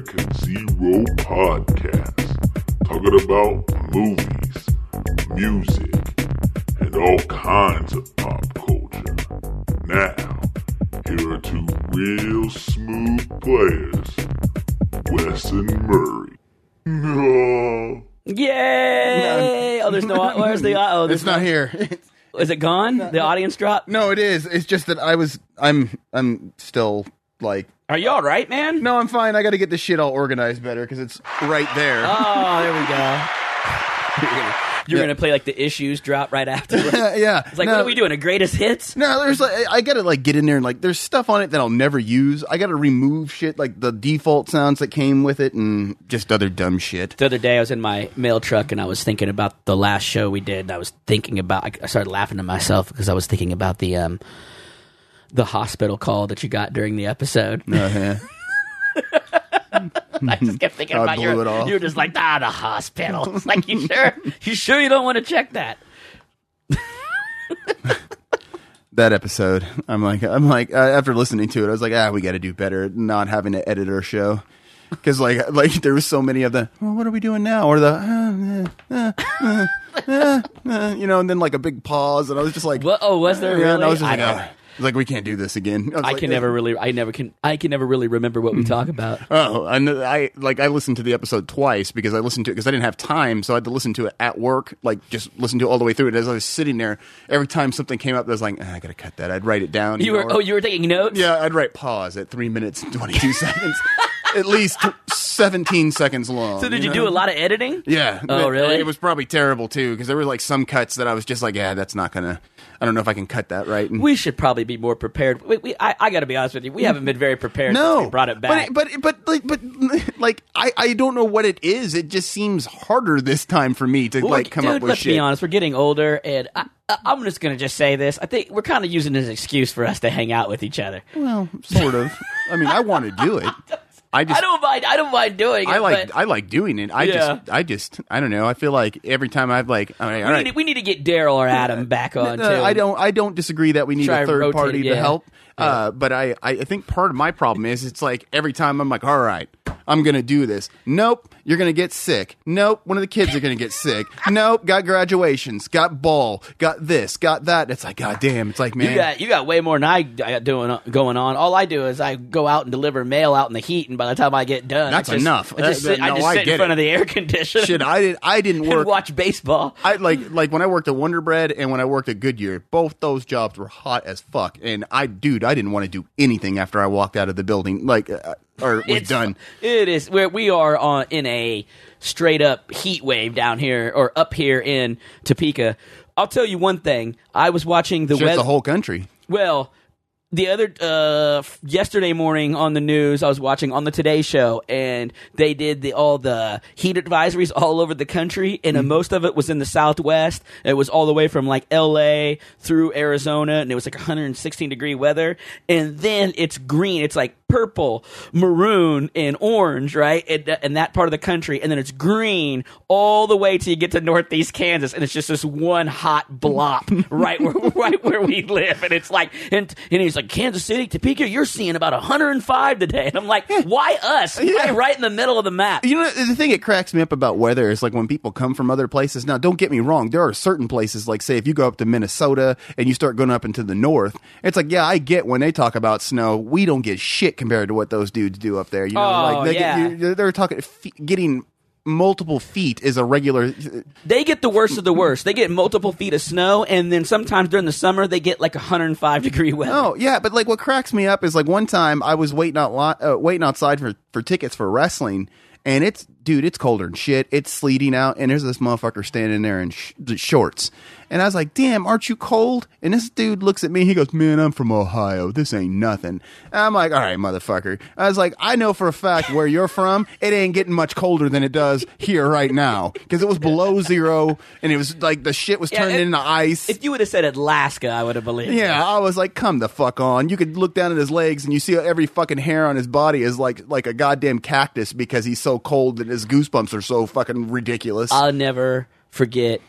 American Zero podcast, talking about movies, music, and all kinds of pop culture. Now, here are two real smooth players, Wes and Murray. No. Yay! Oh, there's no. Where's the? Oh, there's It's not here. Is it gone? The audience drop. no, it is. It's just that I was. I'm. I'm still like. Are you all right, man? No, I'm fine. I got to get this shit all organized better because it's right there. Oh, there we go. You're gonna, you're Yeah. gonna play like the issues drop right after. Yeah. It's like, no, what are we doing? A greatest hits? No, there's like I gotta like get in there and like there's stuff on it that I'll never use. I gotta remove shit like the default sounds that came with it and just other dumb shit. The other day, I was in my mail truck and I was thinking about the last show we did. I was thinking about. I started laughing to myself because I was thinking about the um, the hospital call that you got during the episode. Uh-huh. I just kept thinking I about blew your. it off. You were just like, ah, the hospital. It's like, you sure? You sure you don't want to check that? that episode, I'm like, I'm like, uh, after listening to it, I was like, ah, we got to do better at not having to edit our show. Because like, like there was so many of the, well, what are we doing now? Or the, uh, uh, uh, uh, uh, you know, and then like a big pause, and I was just like, What? Oh, was there Yeah, really? and I was just like, don't-. I like, we can't do this again. was I like, can never really. I never can. I can never really remember what we talk about. Oh, I know. I like I listened to the episode twice because I listened to it because I didn't have time, so I had to listen to it at work. Like just listen to it all the way through it as I was sitting there. Every time something came up, I was like, ah, I gotta cut that. I'd write it down. You were. know, Oh, you were taking notes. yeah. I'd write pause at three minutes and twenty two seconds, at least seventeen seconds long. So did you, know? do a lot of editing? Yeah. Oh, It- really? It was probably terrible too because there were like some cuts that I was just like, yeah, that's not gonna. I don't know if I can cut that right. And- We should probably be more prepared. We, we, I, I got to be honest with you. We haven't been very prepared no, since we brought it back. But but but like but like I I don't know what it is. It just seems harder this time for me to Well, like come dude, up with let's shit. be honest. We're getting older, and I, I'm just going to just say this. I think we're kind of using this excuse for us to hang out with each other. Well, sort of. I mean, I want to do it. I just I don't mind. I don't mind doing it. I like but I like doing it. I Yeah. just I just I don't know. I feel like every time I've like all right, we, all right. need, we need to get Daryl or Adam back on too. Uh, I don't. I don't disagree that we need Try a third rotate party it, to yeah. Uh, but I, I think part of my problem is it's like every time I'm like, all right, I'm gonna do this. Nope, you're gonna get sick. Nope, one of the kids are gonna get sick. Nope, got graduations, got ball, got this, got that. It's like, god damn. It's like, man, You got you got way more than I got doing going on. All I do is I go out and deliver mail out in the heat, and by the time I get done, That's I just, enough. I just That- sit, that- I no, just I sit in front it. of the air conditioner shit. I did. I didn't work. watch baseball. I like like when I worked at Wonder Bread and when I worked at Goodyear, both those jobs were hot as fuck. And I, dude, I didn't want to do anything after I walked out of the building, like, uh, or was It's- done. It is where we are on in a straight up heat wave down here or up here in Topeka. I'll tell you one thing. I was watching the Shit's weather. the whole country. Well, the other uh, f- yesterday morning on the news, I was watching on the Today Show, and they did the all the heat advisories all over the country, and uh, most of it was in the Southwest. It was all the way from like L.A. through Arizona, and it was like 116 degree weather. And then it's green. It's like purple, maroon, and orange, right? In, in that part of the country, and then it's green all the way till you get to Northeast Kansas, and it's just this one hot blop right where right where we live, and it's like, and and he's like, Kansas City, Topeka, you're seeing about 105 today, and I'm like, why us? Why right in the middle of the map? You know, the thing that cracks me up about weather is like when people come from other places. Now, don't get me wrong. There are certain places, like say, if you go up to Minnesota and you start going up into the north, it's like, yeah, I get when they talk about snow. We don't get shit compared to what those dudes do up there. You know, Oh, like they yeah. get, they're talking getting multiple feet is a regular. They get the worst of the worst. They get multiple feet of snow, and then sometimes during the summer they get like 105 degree weather. Oh yeah, but like what cracks me up is like one time I was waiting out uh, waiting outside for for tickets for wrestling, and it's dude, it's colder than shit. It's sleeting out, and there's this motherfucker standing there in sh- shorts, and I was like, "Damn, aren't you cold?" And this dude looks at me. He goes, "Man, I'm from Ohio. This ain't nothing." And I'm like, "All right, motherfucker." I was like, "I know for a fact where you're from. It ain't getting much colder than it does here right now because it was below zero, and it was like the shit was Yeah, turning into ice." If you would have said Alaska, I would have believed. Yeah, it. I was like, come the fuck on. You could look down at his legs and you see every fucking hair on his body is like like a goddamn cactus because he's so cold that his goosebumps are so fucking ridiculous. I'll never forget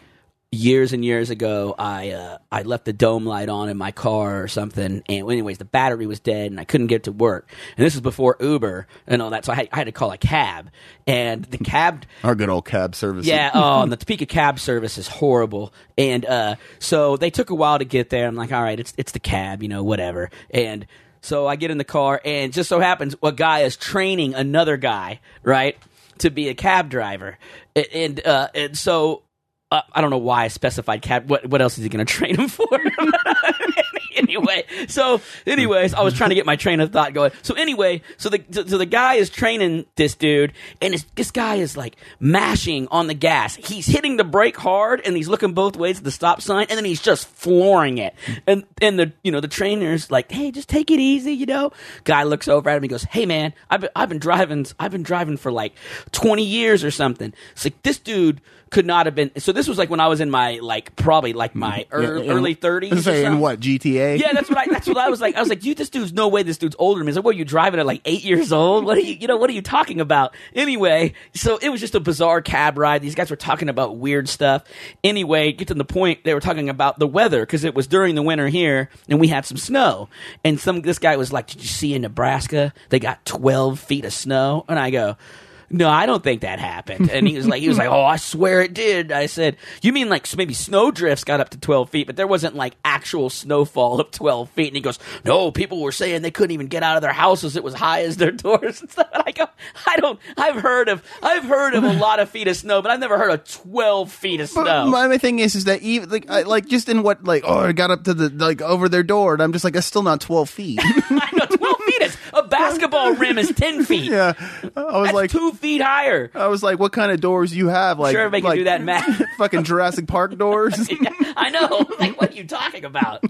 years and years ago, I uh, I left the dome light on in my car or something, and anyways, the battery was dead, and I couldn't get to work. And this is before Uber and all that, so I had, I had to call a cab, and the cab Our good old cab service. yeah, oh, and the Topeka cab service is horrible. And uh, so they took a while to get there. I'm like, all right, it's it's the cab, you know, whatever. And so I get in the car, and just so happens a guy is training another guy, right, to be a cab driver. And and, uh, and so uh, I don't know why I specified cab. What what else is he going to train him for? anyway, so anyways, I was trying to get my train of thought going. So anyway, so the so the guy is training this dude, and this, this guy is like mashing on the gas. He's hitting the brake hard, and he's looking both ways at the stop sign, and then he's just flooring it. And and the you know the trainer's like, hey, just take it easy, you know. Guy looks over at him, he goes, hey man, I've been, I've been driving, I've been driving for like twenty years or something. It's like this dude could not have been. So this was like when I was in my like probably like my ear- Yeah, early thirties. Say in what GTA? Yeah, that's what I. That's what I was like. I was like, you, this dude's no way. This dude's older than me. He's like, what? Are you driving at like eight years old? What are you? You know, what are you talking about? Anyway, so it was just a bizarre cab ride. These guys were talking about weird stuff. Anyway, get to the point. They were talking about the weather because it was during the winter here, and we had some snow. And some this guy was like, did you see in Nebraska they got twelve feet of snow? And I go. No, I don't think that happened. And he was like, he was like, oh, I swear it did. I said, you mean like maybe snow drifts got up to twelve feet, but there wasn't like actual snowfall of twelve feet. And he goes, no, people were saying they couldn't even get out of their houses; it was high as their doors and stuff. And I go, I don't. I've heard of, I've heard of a lot of feet of snow, but I've never heard of twelve feet of snow. my, my thing is, is that even like, I, like just in what like oh, I got up to the like over their door, and I'm just like, that's still not twelve feet. I know twelve feet is a basketball rim is ten feet. yeah, I was That's like, two feet higher. I was like, what kind of doors do you have? Like, Sure, everybody can like, do that math. fucking Jurassic Park doors. I know. Like, what are you talking about?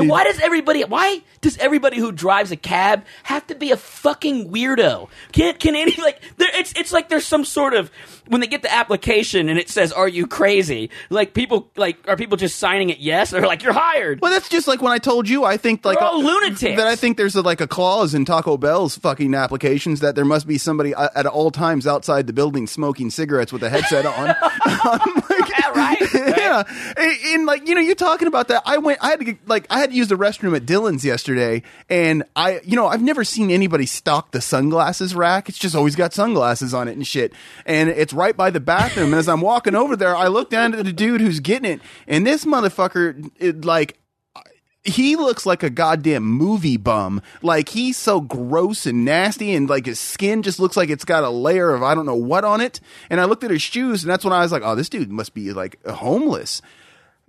And why does everybody? Why does everybody who drives a cab have to be a fucking weirdo? Can can any like? It's it's like there's some sort of when they get the application and it says, "Are you crazy?" Like people like are people just signing it yes? Or like you're hired. Well, that's just like when I told you. I think like We're all lunatics. That I think there's a, like a clause in Taco Bell's fucking applications that there must be somebody uh, at all times outside the building smoking cigarettes with a headset on. Yeah, right. yeah, and, and, like you know, you're talking about that. I went. I had to like I had to use the restroom at Dillons yesterday, and I, you know, I've never seen anybody stock the sunglasses rack. It's just always got sunglasses on it and shit, and it's right by the bathroom. And as I'm walking over there, I look down at the dude who's getting it, and this motherfucker, it, like he looks like a goddamn movie bum. Like he's so gross and nasty, and like his skin just looks like it's got a layer of I don't know what on it. And I looked at his shoes, and that's when I was like, "Oh, this dude must be like homeless."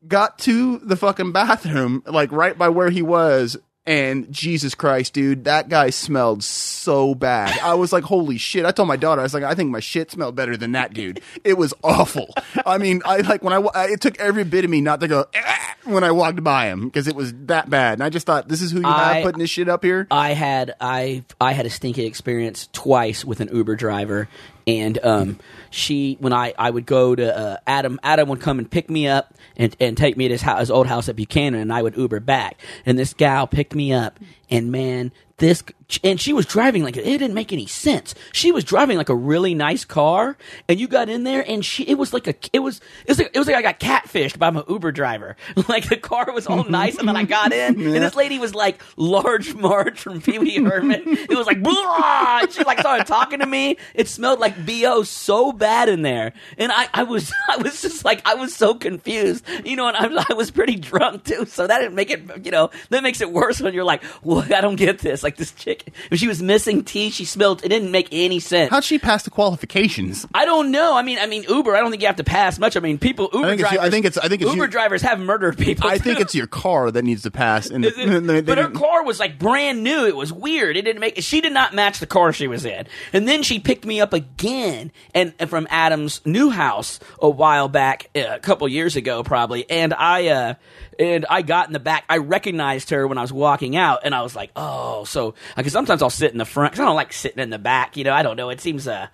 Got to the fucking bathroom, like right by where he was, and Jesus Christ, dude, that guy smelled so bad. I was like, "Holy shit!" I told my daughter, I was like, "I think my shit smelled better than that dude." It was awful. I mean, I like when I it took every bit of me not to go "Ah," when I walked by him because it was that bad. And I just thought, this is who you I- have putting this shit up here. I had I I had a stinky experience twice with an Uber driver, and um, she when I I would go to uh, Adam Adam would come and pick me up and and take me to his house his old house at Buchanan, and I would Uber back, and this gal picked me up, and man. This and she was driving like it didn't make any sense. She was driving like a really nice car, and you got in there, and she it was like a it was it was like, it was like I got catfished by my Uber driver. Like the car was all mm-hmm. nice, and then I got in, and this lady was like large Marge from Pee Wee Herman. It was like blah. And She like started talking to me. It smelled like bo so bad in there, and I, I was I was just like I was so confused, you know. And I, I was pretty drunk too, so that didn't make it you know that makes it worse when you're like, well I don't get this. Like this chick, if she was missing teeth, she smelled. It didn't make any sense. How'd she pass the qualifications? I don't know. I mean, I mean Uber. I don't think you have to pass much. I mean, people Uber think it's- drivers. I think it's- I think it's Uber drivers have murdered people. I think it's your car that needs to pass. And it- they- they but her car was like brand new. It was weird. It didn't make. She did not match the car she was in. And then she picked me up again, and, and from Adam's new house a while back, uh, a couple years ago, probably. And I, uh, and I got in the back. I recognized her when I was walking out, and I was like, oh, so I because sometimes I'll sit in the front because I don't like sitting in the back. You know, I don't know. It seems uh.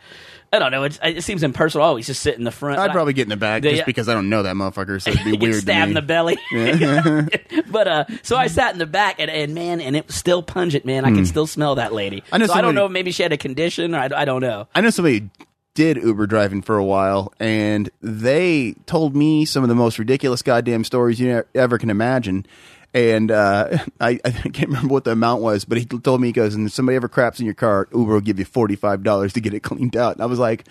I don't know. It, it seems impersonal. Always just sit in the front. I'd But I- probably get in the back Yeah. just because I don't know that motherfucker, so it'd be weird. stabbed in the belly. but uh, so I sat in the back, and, and man, and it was still pungent, man. I can still smell that lady. Hmm. I know so I don't know. Maybe she had a condition, or I, I don't know. I know somebody did Uber driving for a while, and they told me some of the most ridiculous goddamn stories you ever can imagine. And uh, I, I can't remember what the amount was, but he told me he goes, "And if somebody ever craps in your car, Uber will give you forty five dollars to get it cleaned out." And I was like,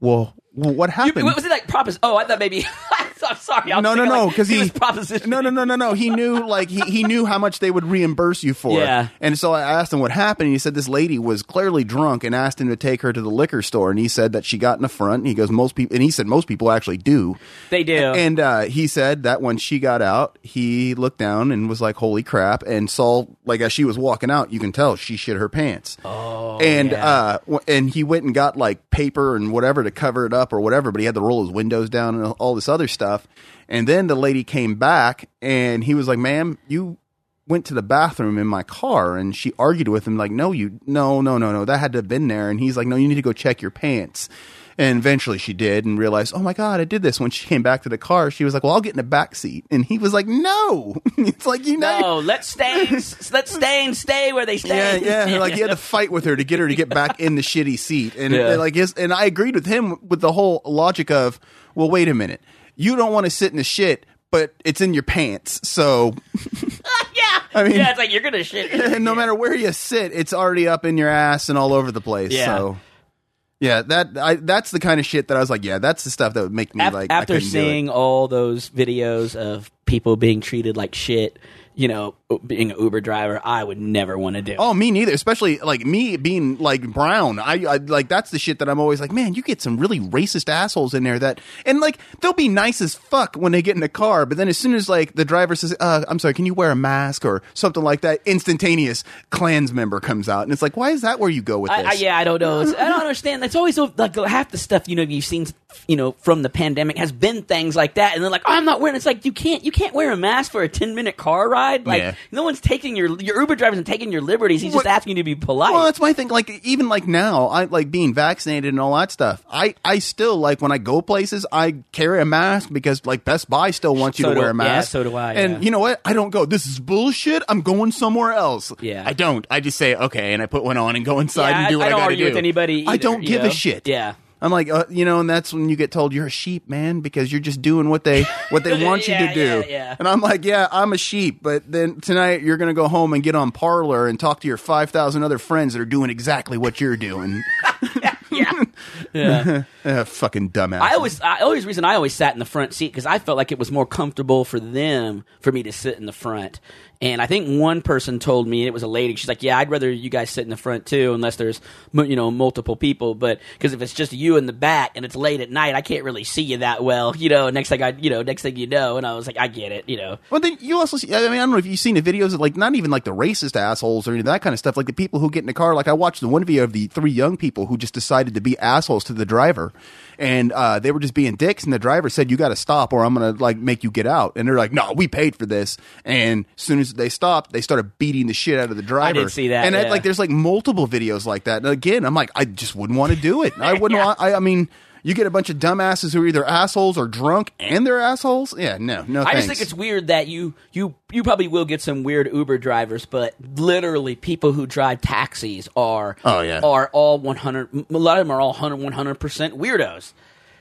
"Well, what You, happened?" was it like propos? Oh, I thought maybe. I'm sorry. I was no, no, no, like, because he, was proposition. No, no, no, no, no. He knew like he, he knew how much they would reimburse you for. Yeah. And so I asked him what happened. And he said this lady was clearly drunk and asked him to take her to the liquor store. And he said that she got in the front. And he goes, most people. And he said most people actually do. They do. And uh, he said that when she got out, he looked down and was like, "Holy crap!" And saw like as she was walking out, you can tell she shit her pants. Oh, and yeah. uh, w- and he went and got like paper and whatever to cover it up or whatever, but he had to roll his windows down and all this other stuff. And then the lady came back and he was like, "Ma'am, you." Went to the bathroom in my car and she argued with him like, no, you, no, no, no, no, that had to have been there. And he's like, no, you need to go check your pants. And eventually she did and realized, oh my God, I did this. When she came back to the car, she was like, well, I'll get in the back seat. And he was like, no. it's like, you know. no, let stains, let stains stay and stay where they stay. yeah. yeah Like he had to fight with her to get her to get back in the shitty seat. And Yeah. like his, and I agreed with him with the whole logic of, well, wait a minute. You don't want to sit in the shit, but it's in your pants. So yeah. I mean- yeah, it's like you're gonna shit. no matter where you sit, it's already up in your ass and all over the place. Yeah. So yeah, that I that's the kind of shit that I was like, yeah, that's the stuff that would make me Af- like after couldn't do it. seeing all those videos of people being treated like shit, you know, being an Uber driver, I would never want to do. Oh, me neither. Especially like me being like brown. I, I like that's the shit that I'm always like, man, you get some really racist assholes in there that, and like they'll be nice as fuck when they get in the car, but then as soon as like the driver says, uh, "I'm sorry, can you wear a mask or something like that?" Instantaneous Klans member comes out, and it's like, why is that where you go with this? I, I, yeah, I don't know. It's, I don't understand. That's always so, like half the stuff you know you've seen, you know, from the pandemic has been things like that, and they're like, oh, I'm not wearing. It's like you can't you can't wear a mask for a ten minute car ride. Like Yeah. no one's taking your your Uber drivers and taking your liberties. He's just asking you to be polite. Well, that's my thing. Like even like now, I like being vaccinated and all that stuff. I I still like when I go places, I carry a mask because like Best Buy still wants you So to do- wear a yeah, mask. so do I, And yeah. you know what? I don't go. This is bullshit. I'm going somewhere else. Yeah. I don't. I just say okay, and I put one on and go inside Yeah, and do I- what I I, don't gotta do. with anybody I don't give know? a shit. Yeah. I'm like, uh, you know, and that's when you get told you're a sheep, man, because you're just doing what they what they want you to do. yeah, yeah. And I'm like, yeah, I'm a sheep, but then tonight you're gonna go home and get on Parler and talk to your five thousand other friends that are doing exactly what you're doing. yeah, yeah. uh, fucking dumbass. I always, I always reason I always sat in the front seat because I felt like it was more comfortable for them for me to sit in the front. And I think one person told me and it was a lady. She's like, "Yeah, I'd rather you guys sit in the front too, unless there's you know multiple people. But because if it's just you in the back and it's late at night, I can't really see you that well. You know, next thing I, you know, next thing you know, and I was like, I get it. You know, Well, then you also see. I mean, I don't know if you've seen the videos of like not even like the racist assholes or any of that kind of stuff. Like the people who get in the car. Like I watched the one video of the three young people who just decided to be assholes to the driver, and uh, they were just being dicks. And the driver said, "You got to stop, or I'm gonna like make you get out." And they're like, "No, we paid for this." And as soon as they stopped, they started beating the shit out of the driver. I did see that, And I- like, there's like multiple videos like that. And again, I'm like, I just wouldn't want to do it. I wouldn't. Yeah. want, I, I mean. You get a bunch of dumbasses who are either assholes or drunk, and they're assholes. Yeah, no, no. I thanks. just think it's weird that you you you probably will get some weird Uber drivers, but literally people who drive taxis are Oh, yeah. are all one hundred. A lot of them are all 100 percent weirdos.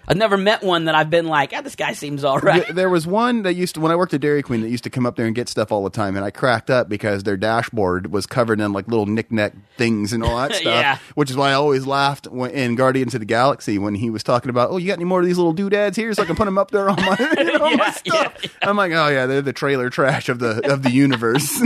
I've never met one that I've been like, ah, this guy seems all right. Th- There was one that used to when I worked at Dairy Queen that used to come up there and get stuff all the time, and I cracked up because their dashboard was covered in like little knick-knack things and all that stuff. Yeah. Which is why I always laughed when, in Guardians of the Galaxy when he was talking about, "Oh, you got any more of these little doodads here, so I can put them up there on my, you know, on my stuff." yeah, I'm like, "Oh yeah, they're the trailer trash of the of the universe."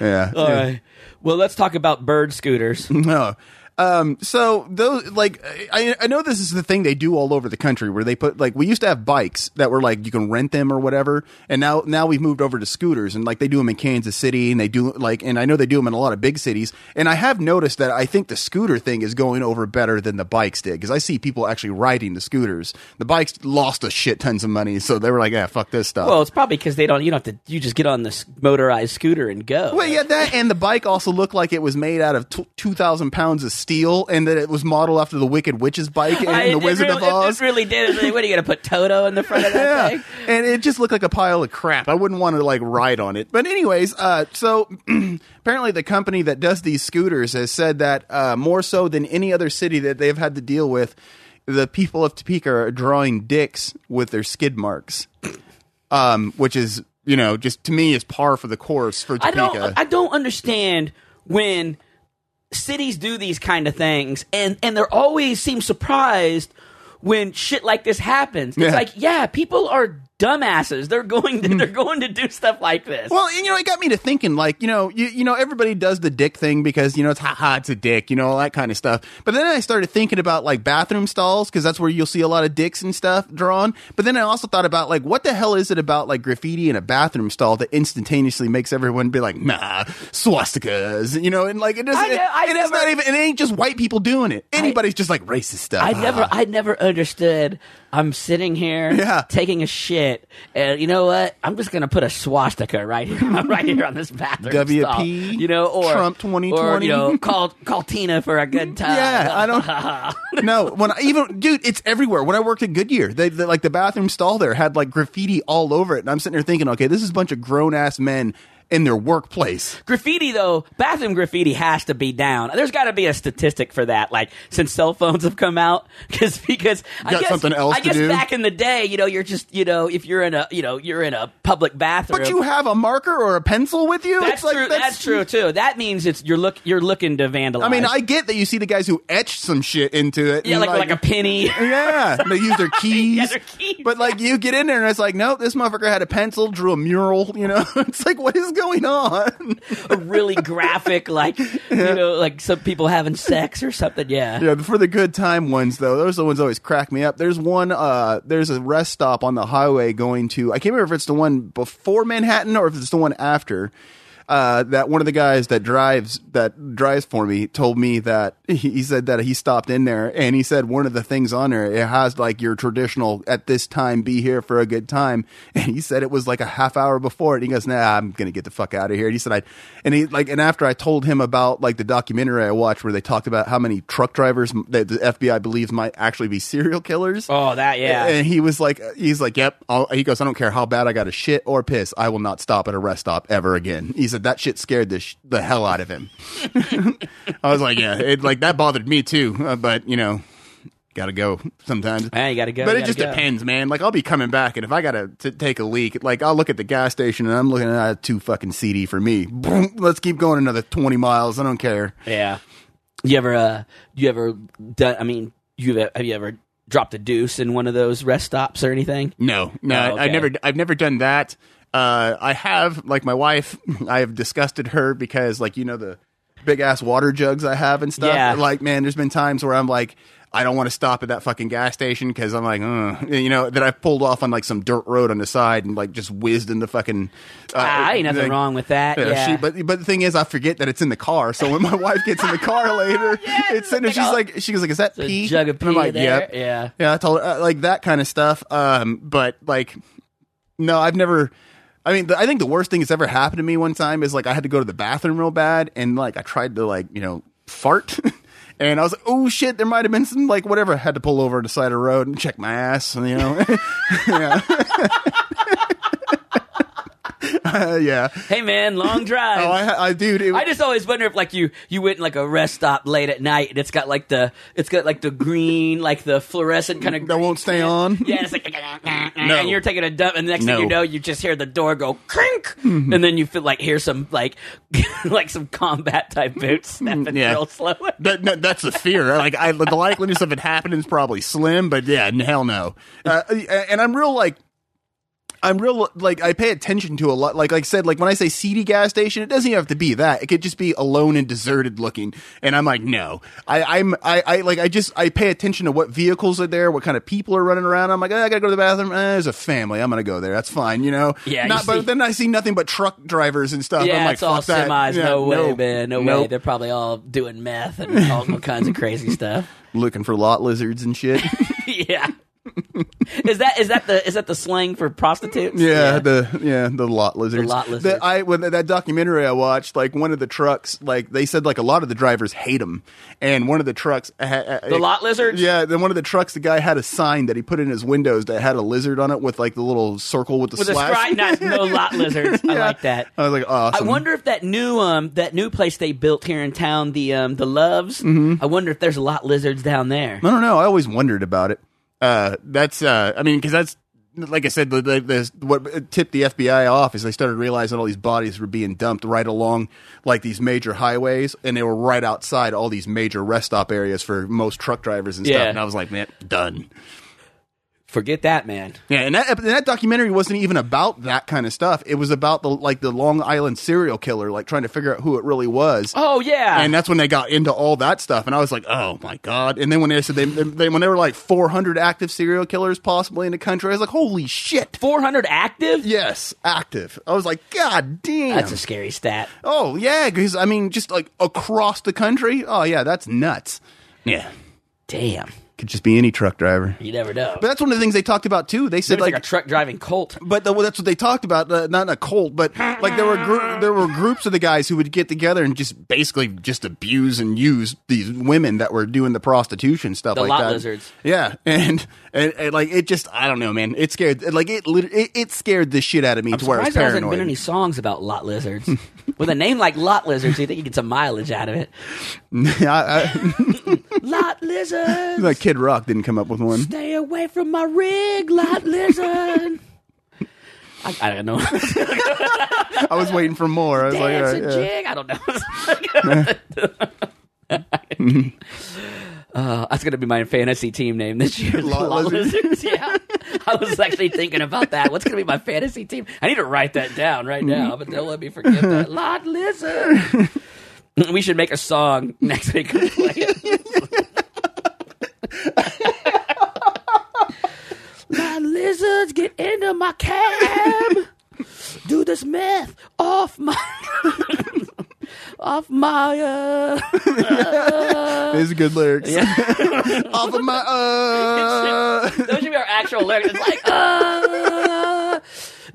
yeah. All right. Well, let's talk about bird scooters. No. Um, so those like I, I know this is the thing they do all over the country where they put like we used to have bikes that were like you can rent them or whatever and now now we've moved over to scooters and like they do them in Kansas City and they do like and I know they do them in a lot of big cities and I have noticed that I think the scooter thing is going over better than the bikes did because I see people actually riding the scooters the bikes lost a shit tons of money so they were like yeah fuck this stuff Well, it's probably because they don't. You don't have to. You just get on this motorized scooter and go. Well, yeah, that and the bike also looked like it was made out of t- two thousand pounds of steel. Steel and that it was modeled after the Wicked Witch's bike in I- The Wizard really, of Oz. It, really did. It like, what are you gonna put Toto in the front of that yeah, thing? and it just looked like a pile of crap. I wouldn't want to like ride on it. But anyways, uh, so apparently the company that does these scooters has said that uh, more so than any other city that they've had to deal with, the people of Topeka are drawing dicks with their skid marks, um, which is you know just to me is par for the course for I Topeka. don't. I don't understand when cities do these kind of things, and and they're always seem surprised when shit like this happens. It's Yeah. like, yeah, people are dumbasses. They're going to they're going to do stuff like this. Hmm. Well, you know, it got me to thinking, like, you know, you, you know, everybody does the dick thing because, you know, it's haha, it's a dick, you know, all that kind of stuff. But then I started thinking about like bathroom stalls because that's where you'll see a lot of dicks and stuff drawn. But then I also thought about like, what the hell is it about like graffiti in a bathroom stall that instantaneously makes everyone be like, nah, swastikas, you know, and like it doesn't, I I it, it's never- not even, it ain't just white people doing it. Anybody's just like racist stuff. I never. I never understood. I'm sitting here, Yeah. taking a shit, and you know what? I'm just gonna put a swastika right here, right here on this bathroom. WP, stall. you know, or Trump 2020. or you know, call call Tina for a good time. Yeah, I don't. no, when I, even dude, it's everywhere. When I worked at Goodyear, they, they like the bathroom stall there had like graffiti all over it, and I'm sitting there thinking, okay, this is a bunch of grown ass men in their workplace. Graffiti though, bathroom graffiti has to be down. There's got to be a statistic for that. Like since cell phones have come out, because because I Got guess something else I to guess do? back in the day, you know, you're just you know if you're in a you know you're in a public bathroom. But you have a marker or a pencil with you. that's it's like true. That's, true too. That means it's you're look you're looking to vandalize. I mean, I get that you see the guys who etch some shit into it. yeah, and, like like a penny. Yeah, they use their keys. Yeah, their keys. But like you get in there and it's like, nope, this motherfucker had a pencil, drew a mural. You know, it's like, what is going on? a really graphic, like you know, like some people having sex or something. Yeah. Yeah, for the good time ones though, those are the ones that always crack me up. There's one, uh, there's a rest stop on the highway going to. I can't remember if it's the one before Manhattan or if it's the one after. Uh, that one of the guys that drives that drives for me told me that he, said that he stopped in there and he said one of the things on there it has like your traditional at this time be here for a good time and he said it was like a half hour before it. He goes, nah, I'm gonna get the fuck out of here. And he said I and he like and after I told him about like the documentary I watched where they talked about how many truck drivers that the FBI believes might actually be serial killers. Oh, that yeah. And he was like, he's like, yep. I'll, he goes, I don't care how bad I got to shit or piss. I will not stop at a rest stop ever again. He said that shit scared the sh- the hell out of him. I was like, yeah, it like that bothered me too. Uh, but you know, got to go sometimes. Hey, you gotta go. But it gotta just go. depends, man. Like I'll be coming back, and if I gotta t- take a leak, like I'll look at the gas station and I'm looking at that too fucking seedy for me. Boom, Let's keep going another twenty miles. I don't care. Yeah. You ever uh you ever done I mean, you have you ever dropped a deuce in one of those rest stops or anything? No, no, Oh, I okay. never, I've never done that. Uh, I have, like my wife, I have disgusted her because, like, you know, the big ass water jugs I have and stuff. Yeah. Like, man, there's been times where I'm like, I don't want to stop at that fucking gas station because I'm like, uh, you know, that I pulled off on like some dirt road on the side and like just whizzed in the fucking. Uh, ah, ain't nothing thing. wrong with that. Yeah. She, but but the thing is, I forget that it's in the car. So when my wife gets in the car later, it's in there. She's like, she goes like, "Is that pee?" jug of And I'm pee like, there. "Yep." Yeah. Yeah, I told her uh, like that kind of stuff. Um, but like, no, I've never. I mean, the, I think the worst thing that's ever happened to me one time is like I had to go to the bathroom real bad, and like I tried to like you know fart, and I was like, oh shit, there might have been some like whatever. I had to pull over to the side of the road and check my ass, and you know. yeah. Uh, yeah. Hey man, long drive. Oh, I, I dude. It, I just always wonder if like you you went in like a rest stop late at night and it's got like the it's got like the green like the fluorescent kind of that won't stay on. yeah it's like and you're taking a dump and the next thing you know you just hear the door go crink and then you feel like hear some like like some combat type boots snapping Yeah. real slow That, that- that's the fear. Like, I the likeliness of it happening is probably slim, but yeah, hell no. Uh, and I'm real like. I'm real like I pay attention to a lot. Like, like I said, like when I say seedy gas station, it doesn't even have to be that. It could just be alone and deserted looking. And I'm like, no. I, I'm I, I like I just I pay attention to what vehicles are there, what kind of people are running around. I'm like, eh, I gotta go to the bathroom. Eh, there's a family. I'm gonna go there. That's fine. You know. Yeah, you but see- then I see nothing but truck drivers and stuff. I'm yeah like, it's all fuck that. semis Yeah, no way no, man no way they're probably all doing meth and all kinds of crazy stuff Looking for lot lizards and shit. yeah is that is that the is that the slang for prostitutes? Yeah, the yeah the lot lizards. lot lizards. The- I when that documentary I watched, like one of the trucks, like they said, like a lot of the drivers hate them, and one of the trucks, ha- The lot lizards? Yeah, then one of the trucks, the guy had a sign that he put in his windows that had a lizard on it with like the little circle with the with a slash. scry, not, no lot lizards. I Yeah. like that. I was like, awesome. I wonder if that new um that new place they built here in town, the um the Loves. I wonder if there's a lot lizards down there. I don't know. I always wondered about it. Uh, that's, uh, I mean, because that's, like I said, the, the, the, what tipped the FBI off is they started realizing all these bodies were being dumped right along like these major highways, and they were right outside all these major rest stop areas for most truck drivers and stuff. Yeah. stuff. And I was like, man, done. Forget that, man. Yeah, and that and that documentary wasn't even about that kind of stuff. It was about the like the Long Island serial killer, like trying to figure out who it really was. Oh yeah, and that's when they got into all that stuff and i was like oh my god and then when they said they, they when they were like 400 active serial killers possibly in the country i was like holy shit 400 active. yes active i was like god damn That's a scary stat. oh yeah because i mean just like across the country oh yeah that's nuts yeah Damn, could just be any truck driver you never know. but that's one of the things they talked about too they said like, like a truck driving cult. but the, that's what they talked about. Uh, not a cult, but like there were gr- there were groups of the guys who would get together and just basically just abuse and use these women that were doing the prostitution stuff. The like lot that. lizards. Yeah, and, and and like it just I don't know, man. It scared like it it, it scared the shit out of me to where I was Surprised there hasn't been any songs about lot lizards. With a name like lot lizards, you think you get some mileage out of it? I, I, Lot lizards, like Kid Rock didn't come up with one. stay away from my rig, lot lizard. I, I don't know. I was waiting for more. I was like, all Dance right, jig. I don't know. Uh, that's gonna be my fantasy team name this year. Lot Lizards. Lizards. Yeah, I was actually thinking about that. What's gonna be my fantasy team? I need to write that down right now, but don't let me forget that. Lot Lizard. we should make a song next week. and play it. Lot lizards get into my cab. Do this meth off my off my uh These are good lyrics. Off of my uh. those should be our actual lyrics. It's like uh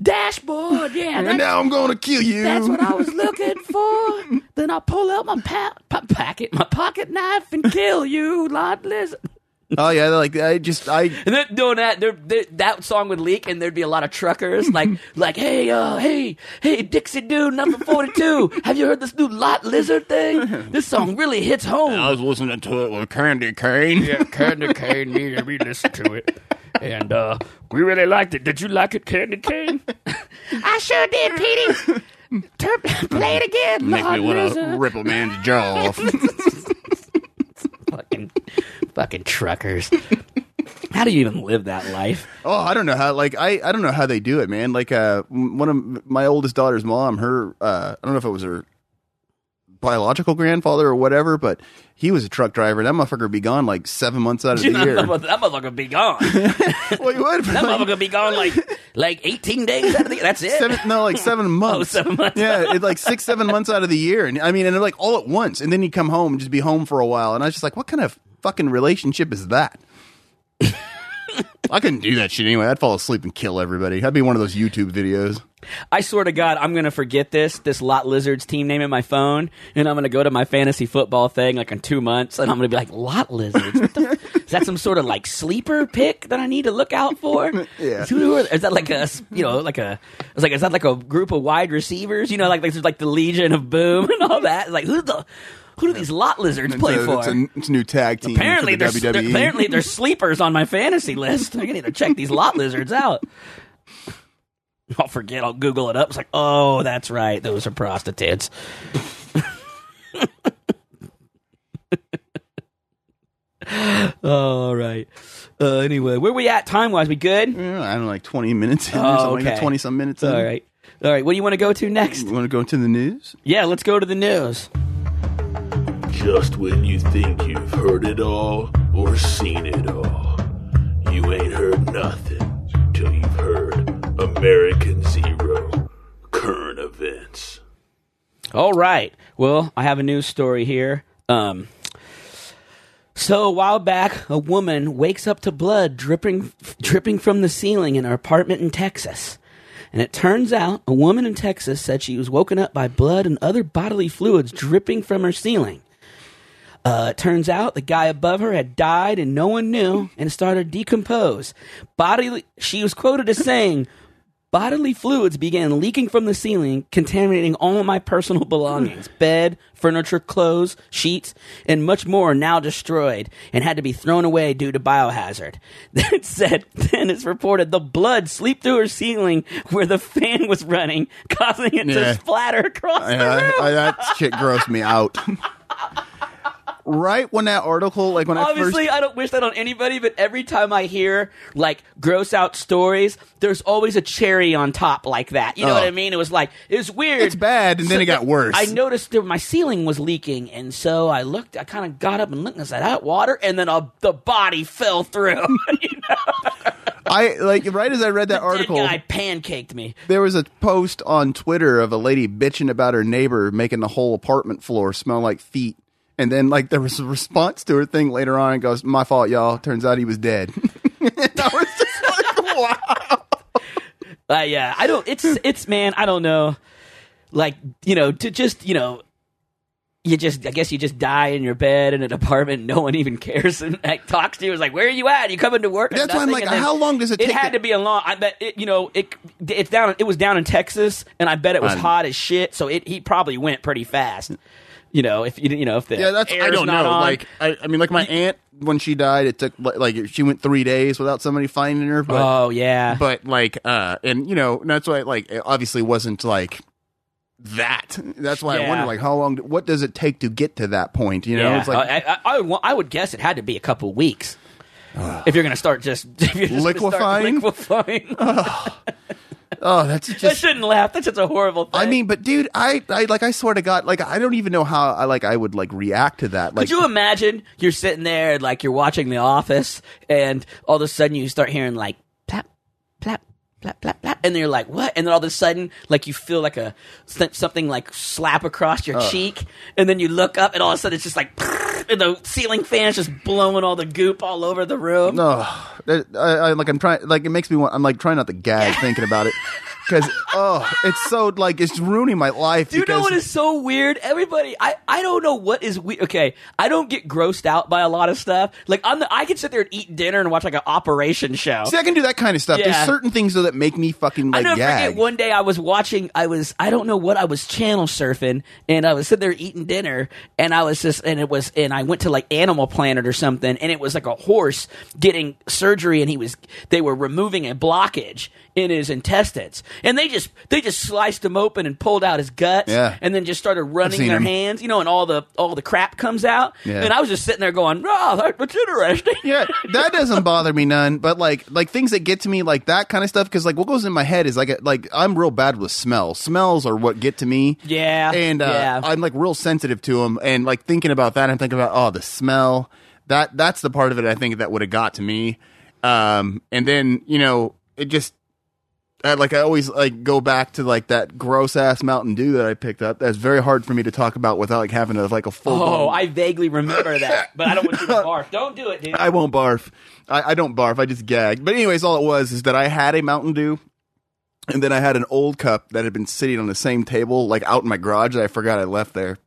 dashboard, yeah. and now I'm gonna kill you. that's what I was looking for. Then I pull out my pa- pa- packet, my pocket knife, and kill you, lot lizard. Oh yeah, like I just I And then doing that, there, there, that song would leak, and there'd be a lot of truckers like, like, hey, uh, hey, hey, Dixie Dude, number forty-two, have you heard this new Lot Lizard thing? This song really hits home. I was listening to it with Candy Cane. yeah, Candy Cane, me, we listened to it, and uh, we really liked it. Did you like it, Candy Cane? I sure did, Petey. Turn, play it again, Make Lord me want to rip a man's jaw off. Fucking, fucking truckers. How do you even live that life? oh, I don't know how. Like I, I don't know how they do it, man. Like uh, one of my oldest daughter's mom, her, uh, I don't know if it was her biological grandfather or whatever, but he was a truck driver. That motherfucker would be gone like seven months out of the that year. motherfucker be gone. well, he would. That like, motherfucker be gone like like eighteen days out of the year. That's it. Seven, no, like seven months. Oh, seven months. Yeah, it's like six, seven months out of the year, and I mean, and they're like all at once, and then he'd come home and just be home for a while, and I was just like, what kind of fucking relationship is that? I couldn't do that shit anyway. I'd fall asleep and kill everybody. I'd be one of those YouTube videos. I swear to God, I'm gonna forget this this Lot Lizards team name in my phone, and I'm gonna go to my fantasy football thing like in two months, and I'm gonna be like Lot Lizards. What the f- is that some sort of like sleeper pick that I need to look out for? Yeah. Who- who are- is that like a you know like a it's like is that like a group of wide receivers? You know, like there's like the Legion of Boom and all that. Like who's the who do these Lot Lizards play it's, a, for? it's, a, it's a new tag team. Apparently, for the E. there's WWE. apparently there's sleepers on my fantasy list. I need to check these lot lizards out. I'll forget. I'll Google it up. It's like, oh, that's right. Those are prostitutes. All right. Uh, anyway, where we at time wise? We good? Yeah, I don't know, like twenty minutes in Oh, okay. Twenty some minutes. In. All right. All right. What do you want to go to next? You want to go into the news? Yeah, let's go to the news. Just when you think you've heard it all or seen it all, you ain't heard nothing till you've heard American Zero current events. All right. Well, I have a news story here. Um, So a while back, a woman wakes up to blood dripping dripping from the ceiling in her apartment in Texas. And it turns out a woman in Texas said she was woken up by blood and other bodily fluids dripping from her ceiling. Uh, it turns out the guy above her had died and no one knew and started to decompose. Bodily, she was quoted as saying, Bodily fluids began leaking from the ceiling, contaminating all of my personal belongings bed, furniture, clothes, sheets, and much more now destroyed and had to be thrown away due to biohazard. That said, then it's reported the blood seeped through her ceiling where the fan was running, causing it Yeah. to splatter across the I- room. I- that shit grossed me out. Right when that article, like when I Obviously, first, I don't wish that on anybody, but every time I hear like gross out stories, there's always a cherry on top like that. You know Oh. what I mean? It was like it was weird. It's bad, and then it got worse. I noticed that my ceiling was leaking, and so I looked. I kind of got up and looked, and I said, "Hot water," and then a, the body fell through. you know? I like right as I read that article, That guy pancaked me. there was a post on Twitter of a lady bitching about her neighbor making the whole apartment floor smell like feet. And then, like, there was a response to her thing later on. and goes, "My fault, y'all. Turns out he was dead." and I was just like, "Wow." Uh, yeah, I don't. It's it's man. I don't know. Like you know, to just you know, you just I guess you just die in your bed in an apartment. No one even cares and like, talks to you. It's like, where are you at? You coming to work? That's why I'm like, how long does it take? It take had to- to be a long. I bet it, you know it. It's down. It was down in Texas, and I bet it was hot as shit. So it he probably went pretty fast. You know, if you you know if the Yeah, that's I don't not know. on. Like, I, I mean, like my aunt when she died, it took like she went three days without somebody finding her. But oh yeah, but like, uh, and you know, that's why like it obviously wasn't like that. That's why I wonder like how long. What does it take to get to that point? You know, yeah. it's like I, I, I, would- I would guess it had to be a couple weeks. if you're gonna start just if you're just gonna start Liquefying? liquefying. Oh, that's just. I shouldn't laugh. That's just a horrible thing. I mean, but dude, I, I like I swear to God, like I don't even know how I like I would like react to that. Like, could you imagine you're sitting there and like you're watching The Office, and all of a sudden you start hearing like plap, plap, plap, plap, plap, and then you're like, what? And then all of a sudden, like you feel like a something like slap across your cheek, and then you look up, and all of a sudden it's just like, the ceiling fan's just blowing all the goop all over the room. No, I, I like I'm trying. Like it makes me want. I'm like trying not to gag thinking about it because oh, it's so like it's ruining my life. Do you know what is so weird? Everybody, I, I don't know what is weird. Okay, I don't get grossed out by a lot of stuff. Like I'm the, I can sit there and eat dinner and watch like an operation show. See, I can do that kind of stuff. Yeah. There's certain things though that make me fucking I like never gag. forget one day I was watching. I was I don't know what I was channel surfing, and I was sitting there eating dinner, and I was just and it was and I went to like Animal Planet or something, and it was like a horse getting surgery, and he was they were removing a blockage in his intestines, and they just they just sliced him open and pulled out his guts, Yeah. and then just started running their 'em. hands, you know, and all the all the crap comes out, Yeah. and I was just sitting there going, "Oh, that- that's interesting." yeah, that doesn't bother me none. But like, like things that get to me, like that kind of stuff, because like what goes in my head is like, like I'm real bad with smells. Smells are what get to me. Yeah, and uh, yeah. I'm like real sensitive to them. And like thinking about that, I'm thinking about oh, the smell. That that's the part of it I think that would have got to me. Um, and then you know it just. I, like I always like go back to like that gross ass Mountain Dew that I picked up. That's very hard for me to talk about without like having a like a full. Oh, I vaguely remember that, but I don't want you to barf. Don't do it, dude. I won't barf. I, I don't barf. I just gag. But anyways, all it was is that I had a Mountain Dew, and then I had an old cup that had been sitting on the same table, like out in my garage that I forgot I left there,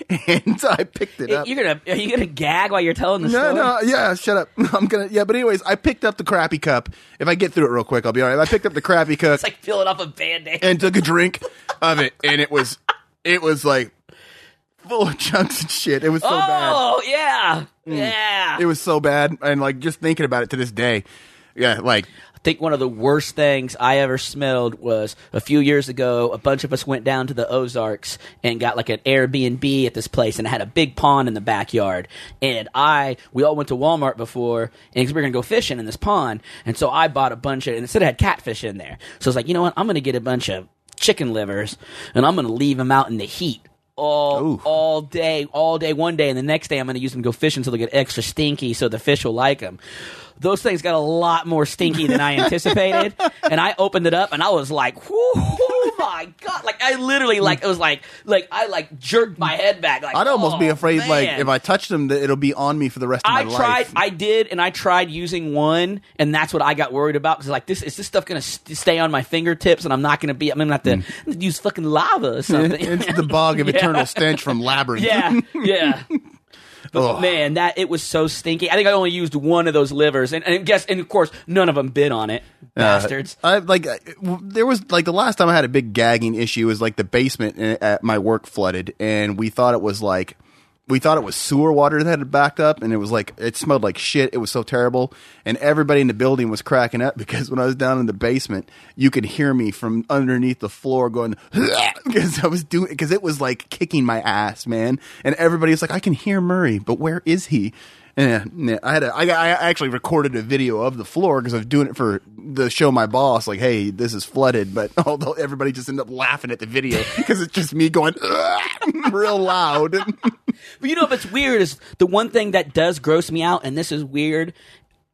and I picked it up. You're gonna are you gonna gag while you're telling the No, story? no, no, yeah, shut up. I'm gonna, yeah, but anyways, I picked up the crappy cup. If I get through it real quick, I'll be all right. I picked up the crappy cup It's like peeling off a band-aid. and took a drink of it, and it was, it was like full of chunks and shit. It was so bad. oh yeah, mm. yeah. It was so bad, and like just thinking about it to this day, yeah, like I think one of the worst things I ever smelled was a few years ago. A bunch of us went down to the Ozarks and got like an Airbnb at this place, and it had a big pond in the backyard. And I, we all went to Walmart before, and 'cause we were gonna go fishing in this pond, and so I bought a bunch of, and instead it had catfish in there. So I was like, you know what? I'm gonna get a bunch of chicken livers, and I'm gonna leave them out in the heat. All, Ooh. all day, all day, one day, and the next day I'm going to use them to go fishing so they get extra stinky so the fish will like them. Those things got a lot more stinky than I anticipated. and I opened it up and I was like, oh my god! Like I literally like it was like like I like jerked my head back. Like I'd almost be "Oh, afraid, like if I touch them, that it'll be on me for the rest of my life. I tried, life. I did, and I tried using one, and that's what I got worried about because like this is this stuff going to st- stay on my fingertips, and I'm not going to be. I'm going to have to Mm. use fucking lava or something. it's the bog of Yeah. eternal stench from Labyrinth. Yeah, yeah. But Ugh. man, that it was so stinky. I think I only used one of those livers, and, and guess, and of course, none of them bit on it, bastards. Uh, I like uh, there was like the last time I had a big gagging issue was like the basement i- at my work flooded, and we thought it was like we thought it was sewer water that had backed up, and it was like it smelled like shit. It was so terrible, and everybody in the building was cracking up because when I was down in the basement, you could hear me from underneath the floor going because I was doing because it was like kicking my ass, man, and everybody was like, I can hear Murray, but where is he? Yeah, yeah, I had a, I, I actually recorded a video of the floor because I was doing it for the show my boss. Like, hey, this is flooded, but although everybody just ended up laughing at the video because it's just me going real loud. But you know what's weird is the one thing that does gross me out, and this is weird.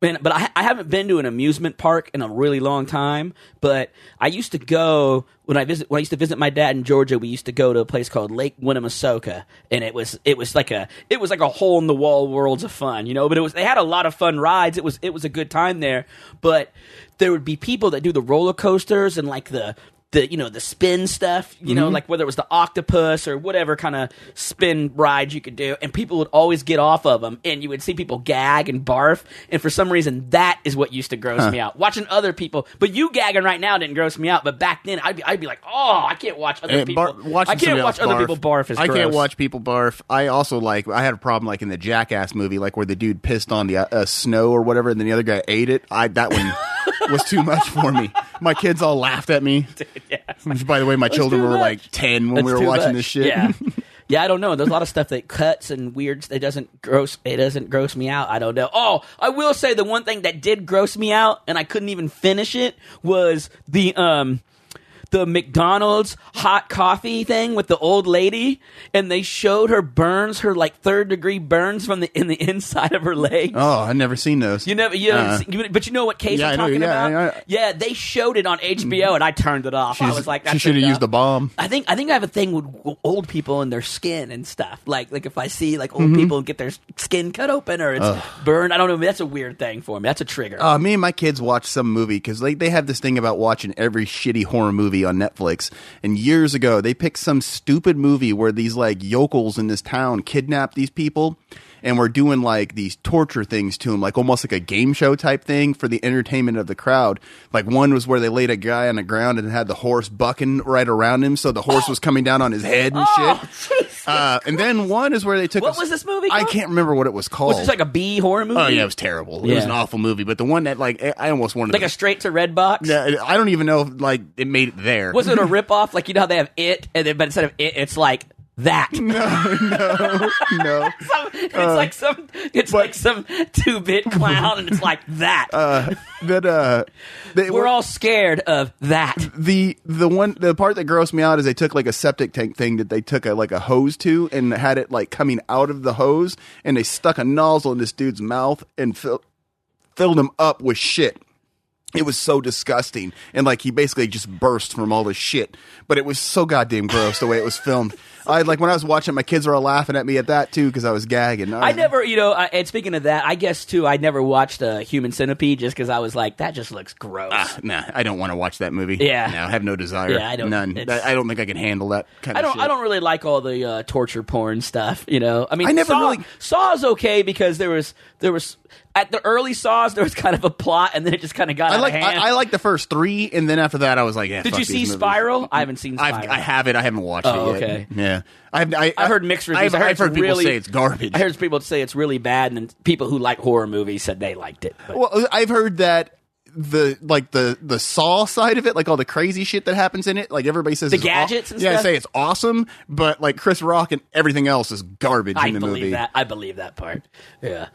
Man, but I, I haven't been to an amusement park in a really long time. But I used to go when I visit when I used to visit my dad in Georgia. We used to go to a place called Lake Winnepesaukah, and it was it was like a it was like a hole in the wall worlds of fun, you know. But it was they had a lot of fun rides. It was it was a good time there. But there would be people that do the roller coasters and like the the you know the spin stuff you know like whether it was the octopus or whatever kind of spin ride you could do and people would always get off of them and you would see people gag and barf and for some reason that is what used to gross me out watching other people but you gagging right now didn't gross me out but back then I'd be, I'd be like oh I can't watch other Eh, people bar- I can't watch else other people barf I can't watch people barf. I also like. I had a problem like in the Jackass movie, like where the dude pissed on the uh, snow or whatever, and then the other guy ate it. I that one was too much for me. My kids all laughed at me. Which, by the way, my children were much. like ten when we were watching much. this shit. Yeah. Yeah, I don't know. There's a lot of stuff that cuts and weird. It doesn't gross. It doesn't gross me out. I don't know. Oh, I will say the one thing that did gross me out, and I couldn't even finish it, was the um, the McDonald's hot coffee thing with the old lady, and they showed her burns, her like third degree burns from the in the inside of her leg. Oh, I've never seen those. You never, you, Uh, seen- but you know what case Yeah, I'm I know, talking yeah, about? yeah. they showed it on HBO, and I turned it off. I was like, she should have used the bomb. I think I think I have a thing with old people and their skin and stuff. Like like if I see like old Mm-hmm. people get their skin cut open or it's burned, I don't know. That's a weird thing for me. That's a trigger. Uh, me and my kids watch some movie because they, they have this thing about watching every shitty horror movie on Netflix. And years ago, they picked some stupid movie where these like yokels in this town kidnap these people and we're doing like these torture things to him, like almost like a game show type thing for the entertainment of the crowd. Like one was where they laid a guy on the ground and had the horse bucking right around him, so the horse was coming down on his head and shit. Uh, and then one is where they took. Oh, What a- was this movie I can't remember what it was called. was this like a B horror movie? Oh yeah, it was terrible. It was an awful movie, but the one that like I- almost wanted to like to a straight to red box. yeah, I don't even know if like it made it there. Was it a rip off? Like you know how they have it, and then but instead of it, it's like that. no. No, no. some- it's like some it's like some two bit clown, and it's like that. Uh, that uh they We're were all scared of that. the the one the part that grossed me out is they took like a septic tank thing that they took a like a hose to and had it like coming out of the hose and they stuck a nozzle in this dude's mouth and filled filled him up with shit. It was so disgusting and like he basically just burst from all this shit. But it was so goddamn gross the way it was filmed. I like when I was watching, my kids were all laughing at me at that too because I was gagging. I never, you know, I, and speaking of that, I guess too, I never watched a Human Centipede just because I was like, that just looks gross. Ah, nah, I don't want to watch that movie. Yeah. no, I have no desire. Yeah, I don't- None. I I don't think I can handle that kind I of don't. shit. I don't really like all the uh, torture porn stuff. You know, I mean, I never Saw, really- Saw's okay because there was there was at the early Saws there was kind of a plot and then it just kind of got I out like of hand. I, I like the first three, and then after that, I was like, yeah. Did you see movies. Spiral? I haven't seen Spiral. I've, I have it. I haven't watched Oh, it yet. okay. Yeah, I've I, I heard mixed reviews. I've, I heard I've heard people really- say it's garbage. I heard people say it's really bad, and then people who like horror movies said they liked it. But well, I've heard that the like the the Saw side of it, like all the crazy shit that happens in it, like everybody says The aw- gadgets and yeah, stuff? say it's awesome, but like Chris Rock and everything else is garbage I in the believe movie. that. I believe that part. Yeah.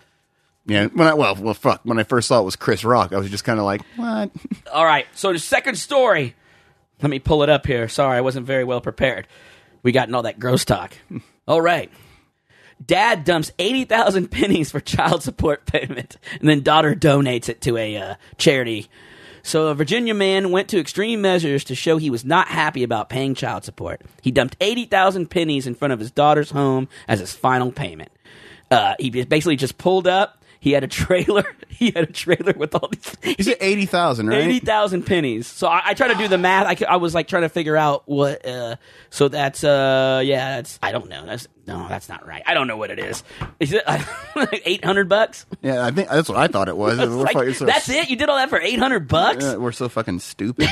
Yeah, when I well, well, fuck. When I first saw it was Chris Rock, I was just kind of like, what? All right. So the second story. Let me pull it up here. Sorry, I wasn't very well prepared. We got in all that gross talk. All right. Dad dumps eighty thousand pennies for child support payment, and then daughter donates it to a uh, charity. So a Virginia man went to extreme measures to show he was not happy about paying child support. He dumped eighty thousand pennies in front of his daughter's home as his final payment. Uh, he basically just pulled up. He had a trailer. He had a trailer with all these. Is it eighty thousand? Right? Eighty thousand pennies. So I, I try to do the math. I, I was like trying to figure out what. Uh, so that's uh yeah that's I don't know. That's no that's not right. I don't know what it is. Is it eight hundred bucks? Yeah, I think that's what I thought it was. Like, fucking so- that's it. You did all that for eight hundred bucks? Yeah, we're so fucking stupid.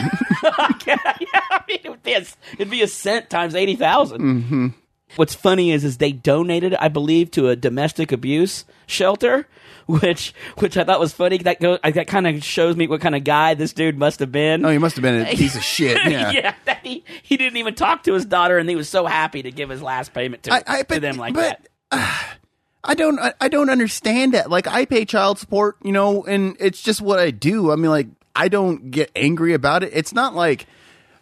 yeah, I mean, it would be a, it'd be a cent times eighty Mm-hmm. What's funny is, is they donated, I believe, to a domestic abuse shelter, which which I thought was funny. That go that kind of shows me what kind of guy this dude must have been. oh, he must have been a piece of shit. Yeah. that he, he didn't even talk to his daughter, and he was so happy to give his last payment to, I, I, to but, them like but, that. I don't I, I don't understand that. Like I pay child support, you know, and it's just what I do. I mean, like I don't get angry about it. It's not like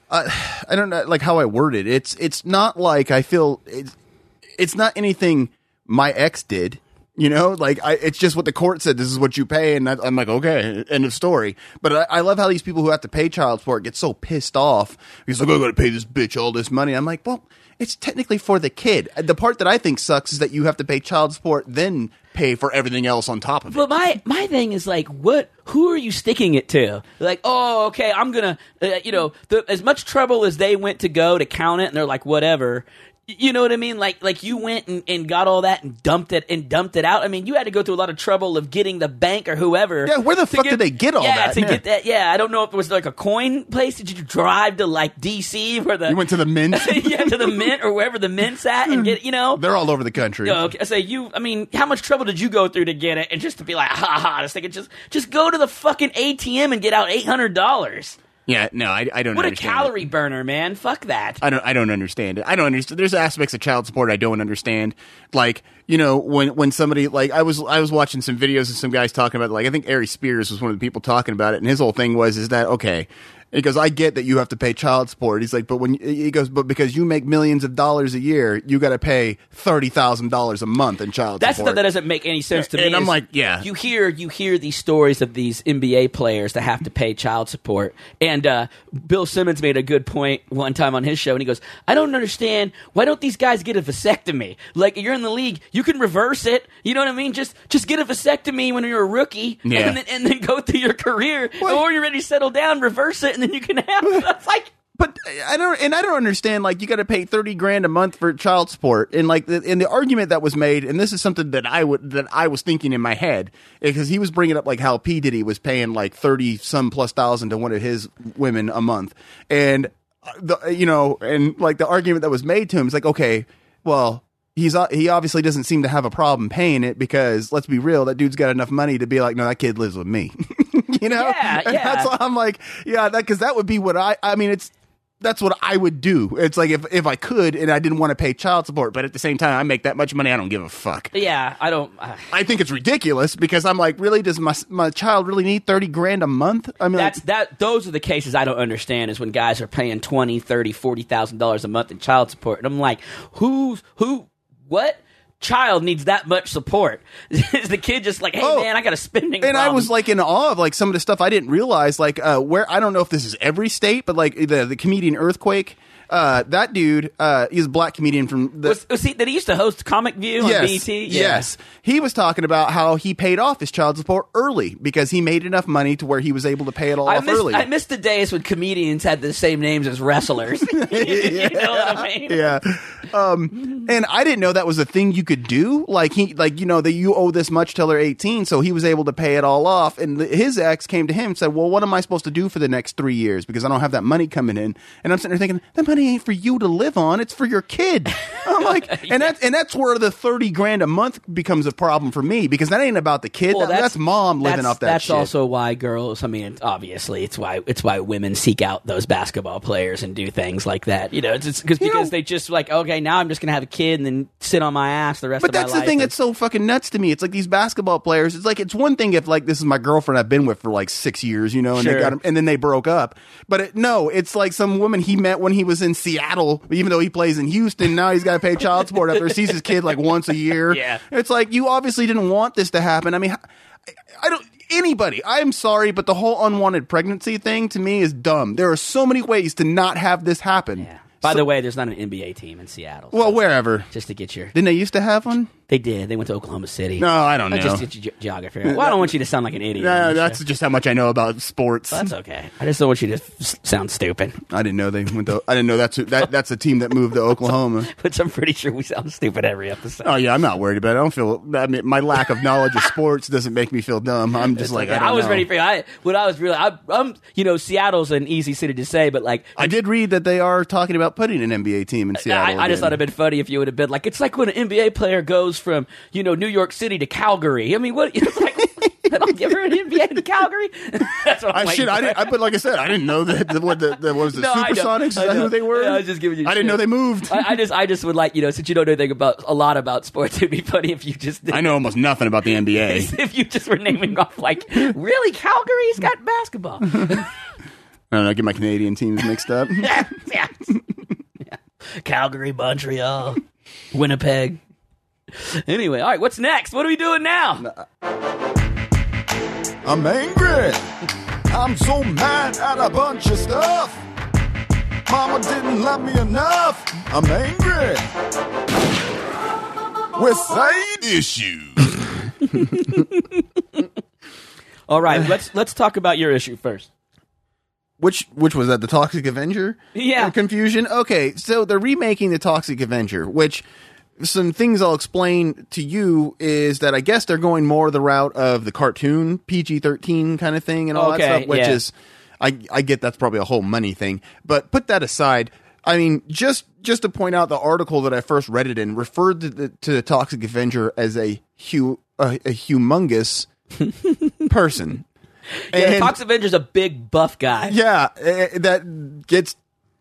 uh, I don't know like how I word it. It's it's not like I feel it's it's not anything my ex did. You know, like I, it's just what the court said. This is what you pay, and that, I'm like, okay, end of story. But I, I love how these people who have to pay child support get so pissed off. He's like, I got to pay this bitch all this money. I'm like, well, it's technically for the kid. The part that I think sucks is that you have to pay child support, then pay for everything else on top of it. But my my thing is like, what? Who are you sticking it to? Like, oh, okay, I'm gonna, uh, you know, the, as much trouble as they went to go to count it, and they're like, whatever. You know what I mean? Like, like you went and, and got all that and dumped it and dumped it out. I mean, you had to go through a lot of trouble of getting the bank or whoever. Yeah, where the fuck did they get all yeah, that? to Yeah. get that. Yeah, I don't know if it was like a coin place. Did you drive to like DC where the You went to the mint. yeah to the mint or wherever the mint's at and get you know They're all over the country. yeah, okay. I say you. I mean, how much trouble did you go through to get it, and just to be like, ha ha, just thinking, just just go to the fucking ATM and get out eight hundred dollars. Yeah, no, I, I don't. What a understand it. calorie burner, man! Fuck that. I don't I don't understand it. I don't understand. There's aspects of child support I don't understand. Like you know when when somebody like I was I was watching some videos of some guys talking about like I think Aries Spears was one of the people talking about it, and his whole thing was is that okay. He goes, I get that you have to pay child support. He's like, but when he goes, but because you make millions of dollars a year, you got to pay thirty thousand dollars a month in child That's support. stuff that doesn't make any sense to me. And I'm like, yeah. You hear you hear these stories of these NBA players that have to pay child support, and uh, Bill Simmons made a good point one time on his show, and he goes, "I don't understand why don't these guys get a vasectomy? Like you're in the league, you can reverse it. You know what I mean? Just just get a vasectomy when you're a rookie, Yeah. and, then, and then go through your career, What? or you're ready to settle down, reverse it, and then you can have." It's like. But I don't, and I don't understand. Like, you got to pay thirty grand a month for child support, and like, the, and the argument that was made, and this is something that I would that I was thinking in my head because he was bringing up like how P Diddy was paying like thirty some plus thousand to one of his women a month, and the you know, and like the argument that was made to him is like, okay, well. He's uh, he obviously doesn't seem to have a problem paying it because let's be real, that dude's got enough money to be like, no, that kid lives with me, you know. Yeah, And yeah. That's why I'm like, yeah, that because that would be what I. I mean, it's that's what I would do. It's like if if I could and I didn't want to pay child support, but at the same time I make that much money, I don't give a fuck. Yeah, I don't. Uh, I think it's ridiculous because I'm like, really, does my my child really need thirty grand a month? I mean, That's like, that. Those are the cases I don't understand. Is when guys are paying twenty, thirty, forty thousand dollars a month in child support, and I'm like, who's who? What child needs that much support? Is the kid just like, hey Oh, man, I got a spending? and I was like in awe of like some of the stuff I didn't realize. Like uh, where I don't know if this is every state, but like the the comedian Earthquake. Uh, that dude, uh, he's a black comedian from the, was, was he, did he used to host Comic View on yes, BET? Yeah. Yes. He was talking about how he paid off his child support early because he made enough money to where he was able to pay it all I off missed, early. I missed the days when comedians had the same names as wrestlers. you know what I mean? yeah. Um, and I didn't know that was a thing you could do. Like he, like you know, that you owe this much till they're eighteen, so he was able to pay it all off. And his ex came to him and said, "Well, what am I supposed to do for the next three years because I don't have that money coming in?" And I'm sitting there thinking, that money ain't for you to live on; it's for your kid. I'm like, and that's and that's where the thirty grand a month becomes a problem for me because that ain't about the kid. Well, That- that's, mom living that's- off that That's shit. also why girls. I mean, obviously, it's why it's why women seek out those basketball players and do things like that. You know, it's, it's cause, because know- they just like, okay, now I'm just gonna have a kid and then sit on my ass the rest But of my that's life. the thing and- that's so fucking nuts to me. It's like these basketball players. It's like it's one thing if like this is my girlfriend I've been with for like six years, you know, and Sure. they got him, and then they broke up. But it, no, it's like some woman he met when he was in Seattle, even though he plays in Houston. Now he's got to pay child support after he sees his kid like once a year. Yeah. it's like you obviously didn't want this to happen. I mean, I, don't. Anybody, I am sorry, but the whole unwanted pregnancy thing to me is dumb. There are so many ways to not have this happen. yeah. By the way, there's not an NBA team in Seattle. Well, wherever. just to get your, Didn't they used to have one? They did. They went to Oklahoma City. No, I don't know. I just ge- geography. Well, I don't want you to sound like an idiot. on No, this that's show. just how much I know about sports. that's okay. I just don't want you to sound stupid, I didn't know they went to. I didn't know that's who, that. That's a team that moved to Oklahoma. But I'm pretty sure we sound stupid every episode. Oh yeah, I'm not worried about it. I don't feel. I mean, my lack of knowledge of sports doesn't make me feel dumb. I'm just like Okay, I, don't was know. ready for I what I was really I, I'm you know Seattle's an easy city to say, but like I did read that they are talking about putting an NBA team in Seattle. I, I just again. thought it'd been funny if you would have been like, it's like when an NBA player goes from you know New York City to Calgary. I mean, what? Like, you ever an NBA to Calgary? That's what I'm I shit. I didn't. I, but like I said, I didn't know that. The, what the, the what was the No. Supersonics? Is that who they were? Yeah, I was just giving you I didn't know they moved. I, I just I just would like you know since you don't know anything about a lot about sports, it'd be funny if you just did, I know almost nothing about the NBA. if you just were naming off like really Calgary's got basketball. I don't know. Get my Canadian teams mixed up. yeah, yeah. Yeah. Calgary, Montreal, Winnipeg. Anyway, all right, what's next? What are we doing now? I'm angry. I'm so mad at a bunch of stuff. Mama didn't love me enough. I'm angry. With side issues. All right, let's let's talk about your issue first. Which which was that? The Toxic Avenger? Yeah. Confusion. Okay, so they're remaking the Toxic Avenger, which some things I'll explain to you is that I guess they're going more the route of the cartoon PG thirteen kind of thing and all Okay, that stuff, which yeah. is I I get that's probably a whole money thing, but put that aside. I mean, just just to point out, the article that I first read it in referred to the, to the Toxic Avenger as a hu a, a humongous person. Yeah, And- Fox Avenger's a big buff guy. yeah, eh, that gets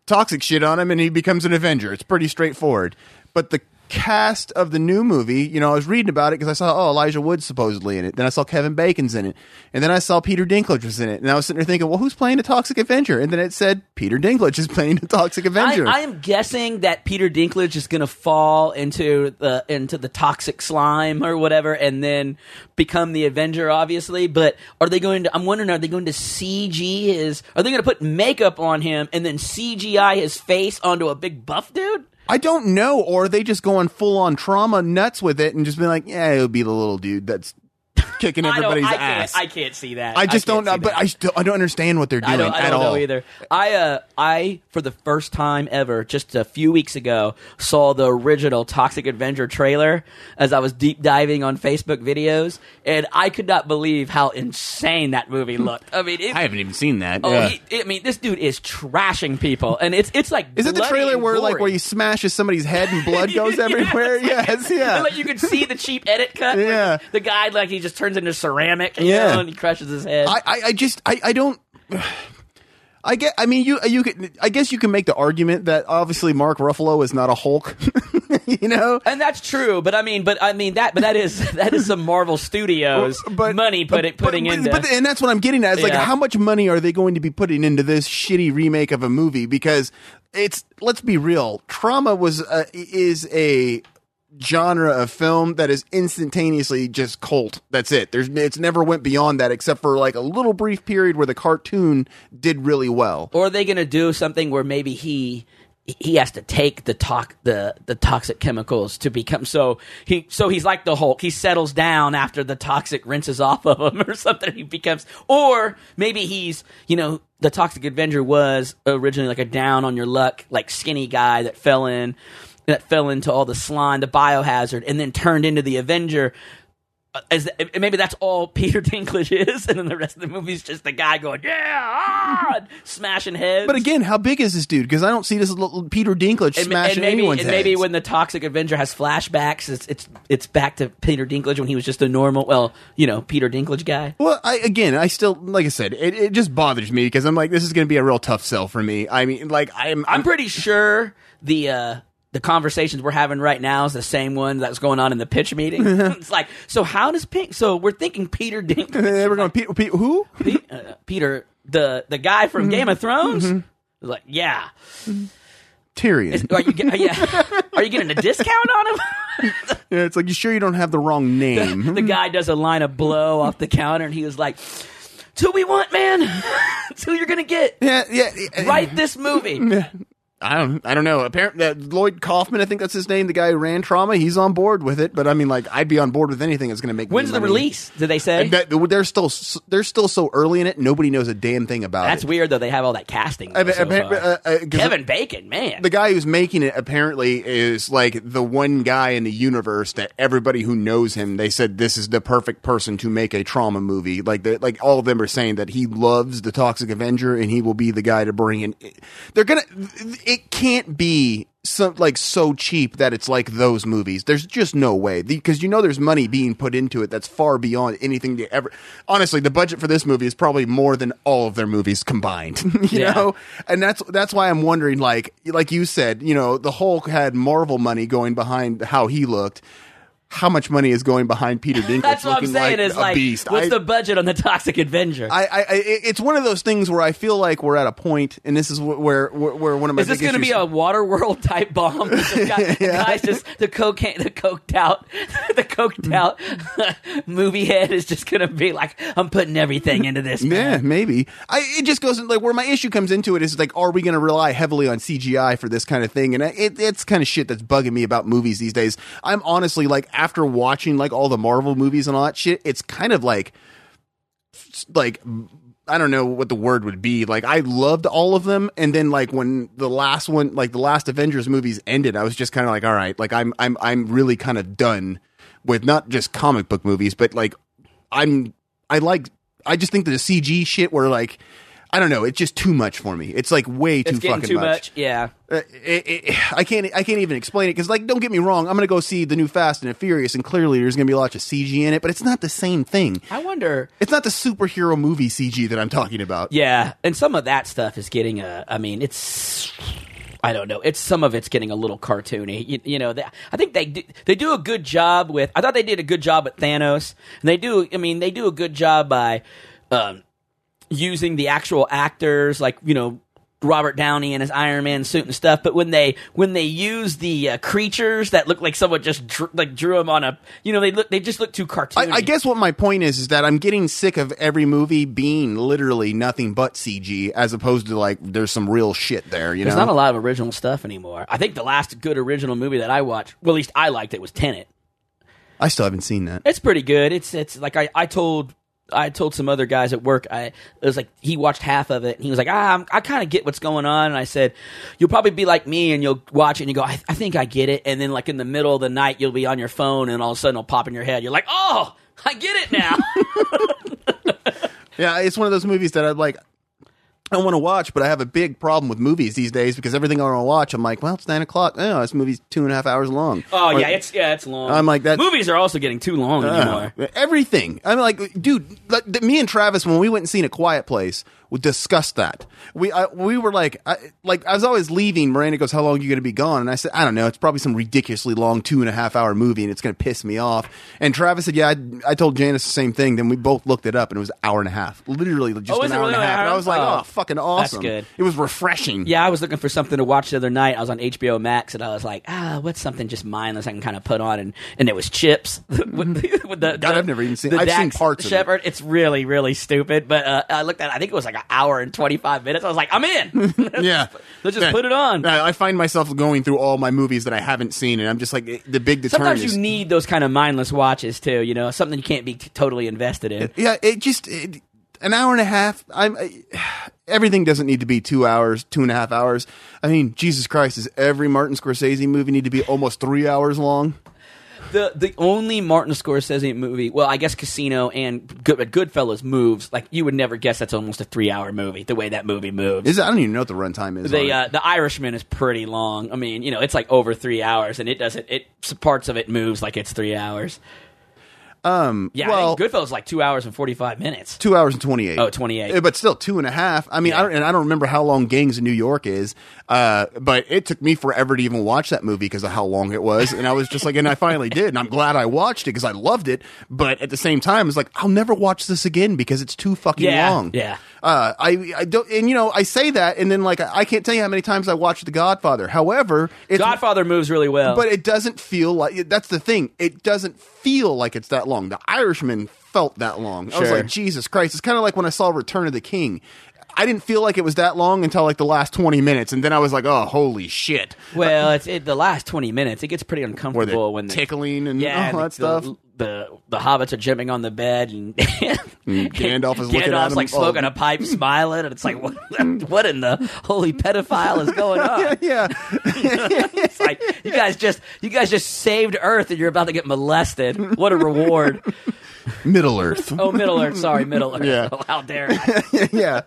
toxic shit on him and he becomes an Avenger. It's pretty straightforward. But the cast of the new movie, you know, I was reading about it because I saw, oh, Elijah Wood's supposedly in it. Then I saw Kevin Bacon's in it. And then I saw Peter Dinklage was in it. And I was sitting there thinking, well, who's playing the Toxic Avenger? And then it said Peter Dinklage is playing the Toxic I, Avenger. I am guessing that Peter Dinklage is going to fall into the into the toxic slime or whatever, and then become the Avenger, obviously. But are they going to? I'm wondering, are they going to CG his? Are they going to put makeup on him and then CGI his face onto a big buff dude? I don't know. Or they just going full on Troma nuts with it and just be like, yeah, it'll be the little dude that's kicking everybody's I ass. can't. I can't see that. I just can't don't know, but. I still I don't understand what they're doing I don't, I at don't all know either. I, uh, I, for the first time ever, just a few weeks ago, saw the original Toxic Avenger trailer as I was deep diving on Facebook videos, and I could not believe how insane that movie looked. I mean, it, I haven't even seen that. oh, Yeah. he, I mean, this dude is trashing people, and it's it's like Is it the trailer where like where he smashes somebody's head and blood goes everywhere? yes, yeah. And, like you can see the cheap edit cut. Yeah. the guy like he just turns into ceramic, Yeah. know, and he crushes his head. I, I, I just I, I don't I get I mean you you could I guess you can make the argument that obviously Mark Ruffalo is not a Hulk. you know? And that's true, but I mean, but I mean that, but that is that is some Marvel Studios money put it, but- putting but, into. but, and that's what I'm getting at. It's like how much money are they going to be putting into this shitty remake of a movie? Because it's let's be real, Troma was uh, is a genre of film that is instantaneously just cult. That's it. There's it's never went beyond that except for like a little brief period where the cartoon did really well. or are they going to do something where maybe he he has to take the tox the the toxic chemicals to become so he so he's like the Hulk. He settles down after the toxic rinses off of him or something. He becomes or maybe he's you know the toxic Avenger was originally like a down on your luck like skinny guy that fell in that fell into all the slime, the biohazard, and then turned into the Avenger. Uh, As and maybe that's all Peter Dinklage is, and then the rest of the movie is just the guy going, "Yeah, ah!" smashing heads." But again, how big is this dude? Because I don't see this little Peter Dinklage and, smashing and maybe, anyone's and maybe heads. when the Toxic Avenger has flashbacks, it's, it's it's back to Peter Dinklage when he was just a normal, well, you know, Peter Dinklage guy. Well, I again, I still like I said, it, it just bothers me because I'm like, this is going to be a real tough sell for me. I mean, like I'm, I'm pretty sure the uh, the conversations we're having right now is the same one that's going on in the pitch meeting. it's like, so how does Pink? So we're thinking Peter Dink, we're going, Pete, Pete, who? Pe- uh, Peter, the the guy from mm-hmm. Game of Thrones. Mm-hmm. Was like, yeah, Tyrion. are you yeah, are you getting a discount on him? Yeah, it's like, you sure you don't have the wrong name? the hmm? guy does a line of blow off the counter, and he was like, "It's who we want, man. it's who you're gonna get. yeah, yeah. yeah. Write this movie." I don't, I don't know. Apparently, uh, Lloyd Kaufman, I think that's his name, the guy who ran Troma. He's on board with it. But I mean, like, I'd be on board with anything that's going to make. me When's the money. release? Did they say? And that- they're still, they're still so early in it. Nobody knows a damn thing about it. That's it. weird though. They have all that casting. I though, mean, so appa- far. uh, uh, 'cause Kevin Bacon, man. the guy who's making it apparently is like the one guy in the universe that everybody who knows him they said this is the perfect person to make a Troma movie like the, like all of them are saying that he loves the toxic avenger and he will be the guy to bring in they're gonna it can't be so like so cheap that it's like those movies there's just no way because you know there's money being put into it that's far beyond anything they ever honestly the budget for this movie is probably more than all of their movies combined you Yeah. know and that's that's why I'm wondering, like like you said, you know, the Hulk had Marvel money going behind how he looked. How much money is going behind Peter Dinklage That's what I'm saying. like is a like, beast? what's I, the budget on the Toxic Avenger? I, I, I, it's one of those things where I feel like we're at a point, and this is where where, where one of my is this going to be a Waterworld type bomb? guy, the guy's just the cocaine, the coked out, the coked out movie head is just going to be like, I'm putting everything into this. Yeah, maybe. I it just goes like where my issue comes into it is like, are we going to rely heavily on CGI for this kind of thing? And it, it's kind of shit that's bugging me about movies these days. I'm honestly like after watching like all the Marvel movies and all that shit, it's kind of like like I don't know what the word would be. Like I loved all of them, and then like when the last one, like the last Avengers movies ended, I was just kind of like, all right, like I'm I'm I'm really kind of done with not just comic book movies, but like I'm I like I just think the CG shit where like I don't know, it's just too much for me. It's like way too It's fucking too much. Yeah. uh, it, it, I can't. I can't even explain it because, like, don't get me wrong. I'm gonna go see the new Fast and the Furious, and clearly there's gonna be a lot of CG in it, but it's not the same thing. I wonder. It's not the superhero movie CG that I'm talking about. Yeah, and some of that stuff is getting a. I mean, it's. I don't know. It's some of it's getting a little cartoony. You, you know, they, I think they do, they do a good job with. I thought they did a good job with Thanos, and they do. I mean, they do a good job by um, using the actual actors, like you know. Robert Downey and his Iron Man suit and stuff, but when they when they use the uh, creatures that look like someone just dr- like drew them on a, you know, they look they just look too cartoony. I, I guess what my point is is that I'm getting sick of every movie being literally nothing but CG, as opposed to like there's some real shit there. You There's know, not a lot of original stuff anymore. I think the last good original movie that I watched, well, at least I liked it, was Tenet. I still haven't seen that. It's pretty good. It's it's like I, I told I told some other guys at work. I it was like he watched half of it and he was like, ah, I'm, I kind of get what's going on. And I said, you'll probably be like me and you'll watch it and you go, I, I think I get it. And then like in the middle of the night, you'll be on your phone and all of a sudden it'll pop in your head. You're like, oh, I get it now. Yeah, it's one of those movies that I'm like. I want to watch, but I have a big problem with movies these days because everything I want to watch, I'm like, well, it's nine o'clock. Oh, this movie's two and a half hours long. oh Or- yeah, it's yeah, it's long. I'm like, that- Movies are also getting too long anymore. Uh, everything. I'm like, dude, like, me and Travis when we went and seen a Quiet Place, discussed that. We I, we were like, I, like I was always leaving. Miranda goes, "How long are you going to be gone?" And I said, "I don't know. It's probably some ridiculously long two and a half hour movie, and it's going to piss me off." And Travis said, "Yeah." I, I told Janice the same thing. Then we both looked it up, and it was an hour and a half, literally just Oh, an hour and a half. And? I was like, Oh. "Oh, fucking awesome!" good. It was refreshing. Yeah, I was looking for something to watch the other night. I was on HBO Max, and I was like, ah, what's something just mindless I can kind of put on? And, and it was Chips with, the, with the. God, the- I've never even seen- the I've seen Dax parts of it. Shepard. It's really, really stupid. But uh, I looked at. it, I think it was like an hour and twenty five minutes. I was like, I'm in. Yeah, Let's just Yeah. put it on. I find myself going through all my movies that I haven't seen, and I'm just like, eh, the big deterrent Sometimes you need those kind of mindless watches too. You know, something you can't be t- totally invested in. Yeah, it just it, an hour and a half. I'm I, everything doesn't need to be two hours, two and a half hours. I mean, Jesus Christ, does every Martin Scorsese movie need to be almost three hours long? The the only Martin Scorsese movie, well, I guess Casino and Good, Goodfellas moves like you would never guess that's almost a three hour movie. The way that movie moves. Is it, I don't even know what the runtime is. The uh, the Irishman is pretty long. I mean, you know, it's like over three hours, and it doesn't. It parts of it moves like it's three hours. Um, Yeah, well, Goodfellas is like two hours and forty five minutes. two hours and 28 Oh, 28. Uh, but still two and a half i mean I don't, and i don't remember how long gangs in new york is uh, but it took me forever to even watch that movie because of how long it was and i was just like and i finally did and i'm glad i watched it because i loved it but at the same time it's like i'll never watch this again because it's too fucking Yeah, long yeah. uh, I, I don't and you know i say that and then like i, I can't tell you how many times i watched the godfather however Godfather moves really well. but it doesn't feel like that's the thing. It doesn't feel like it's that long. The Irishman felt that long. I was like, Jesus Christ! It's kind of like when I saw Return of the King. I didn't feel like it was that long until like the last twenty minutes, and then I was like, "Oh, holy shit!" well, it's it, the last twenty minutes. It gets pretty uncomfortable the when the, tickling and yeah, all the, that stuff. The, the the hobbits are jumping on the bed, and Gandalf is looking at him. like oh. smoking Oh. a pipe, smiling, and it's like, what, what in the holy pedophile is going on? yeah, It's like you guys just you guys just saved Earth, and you're about to get molested. What a reward! Middle Earth. Oh, Middle Earth. Sorry, Middle Earth. Yeah. Oh, how dare I? yeah,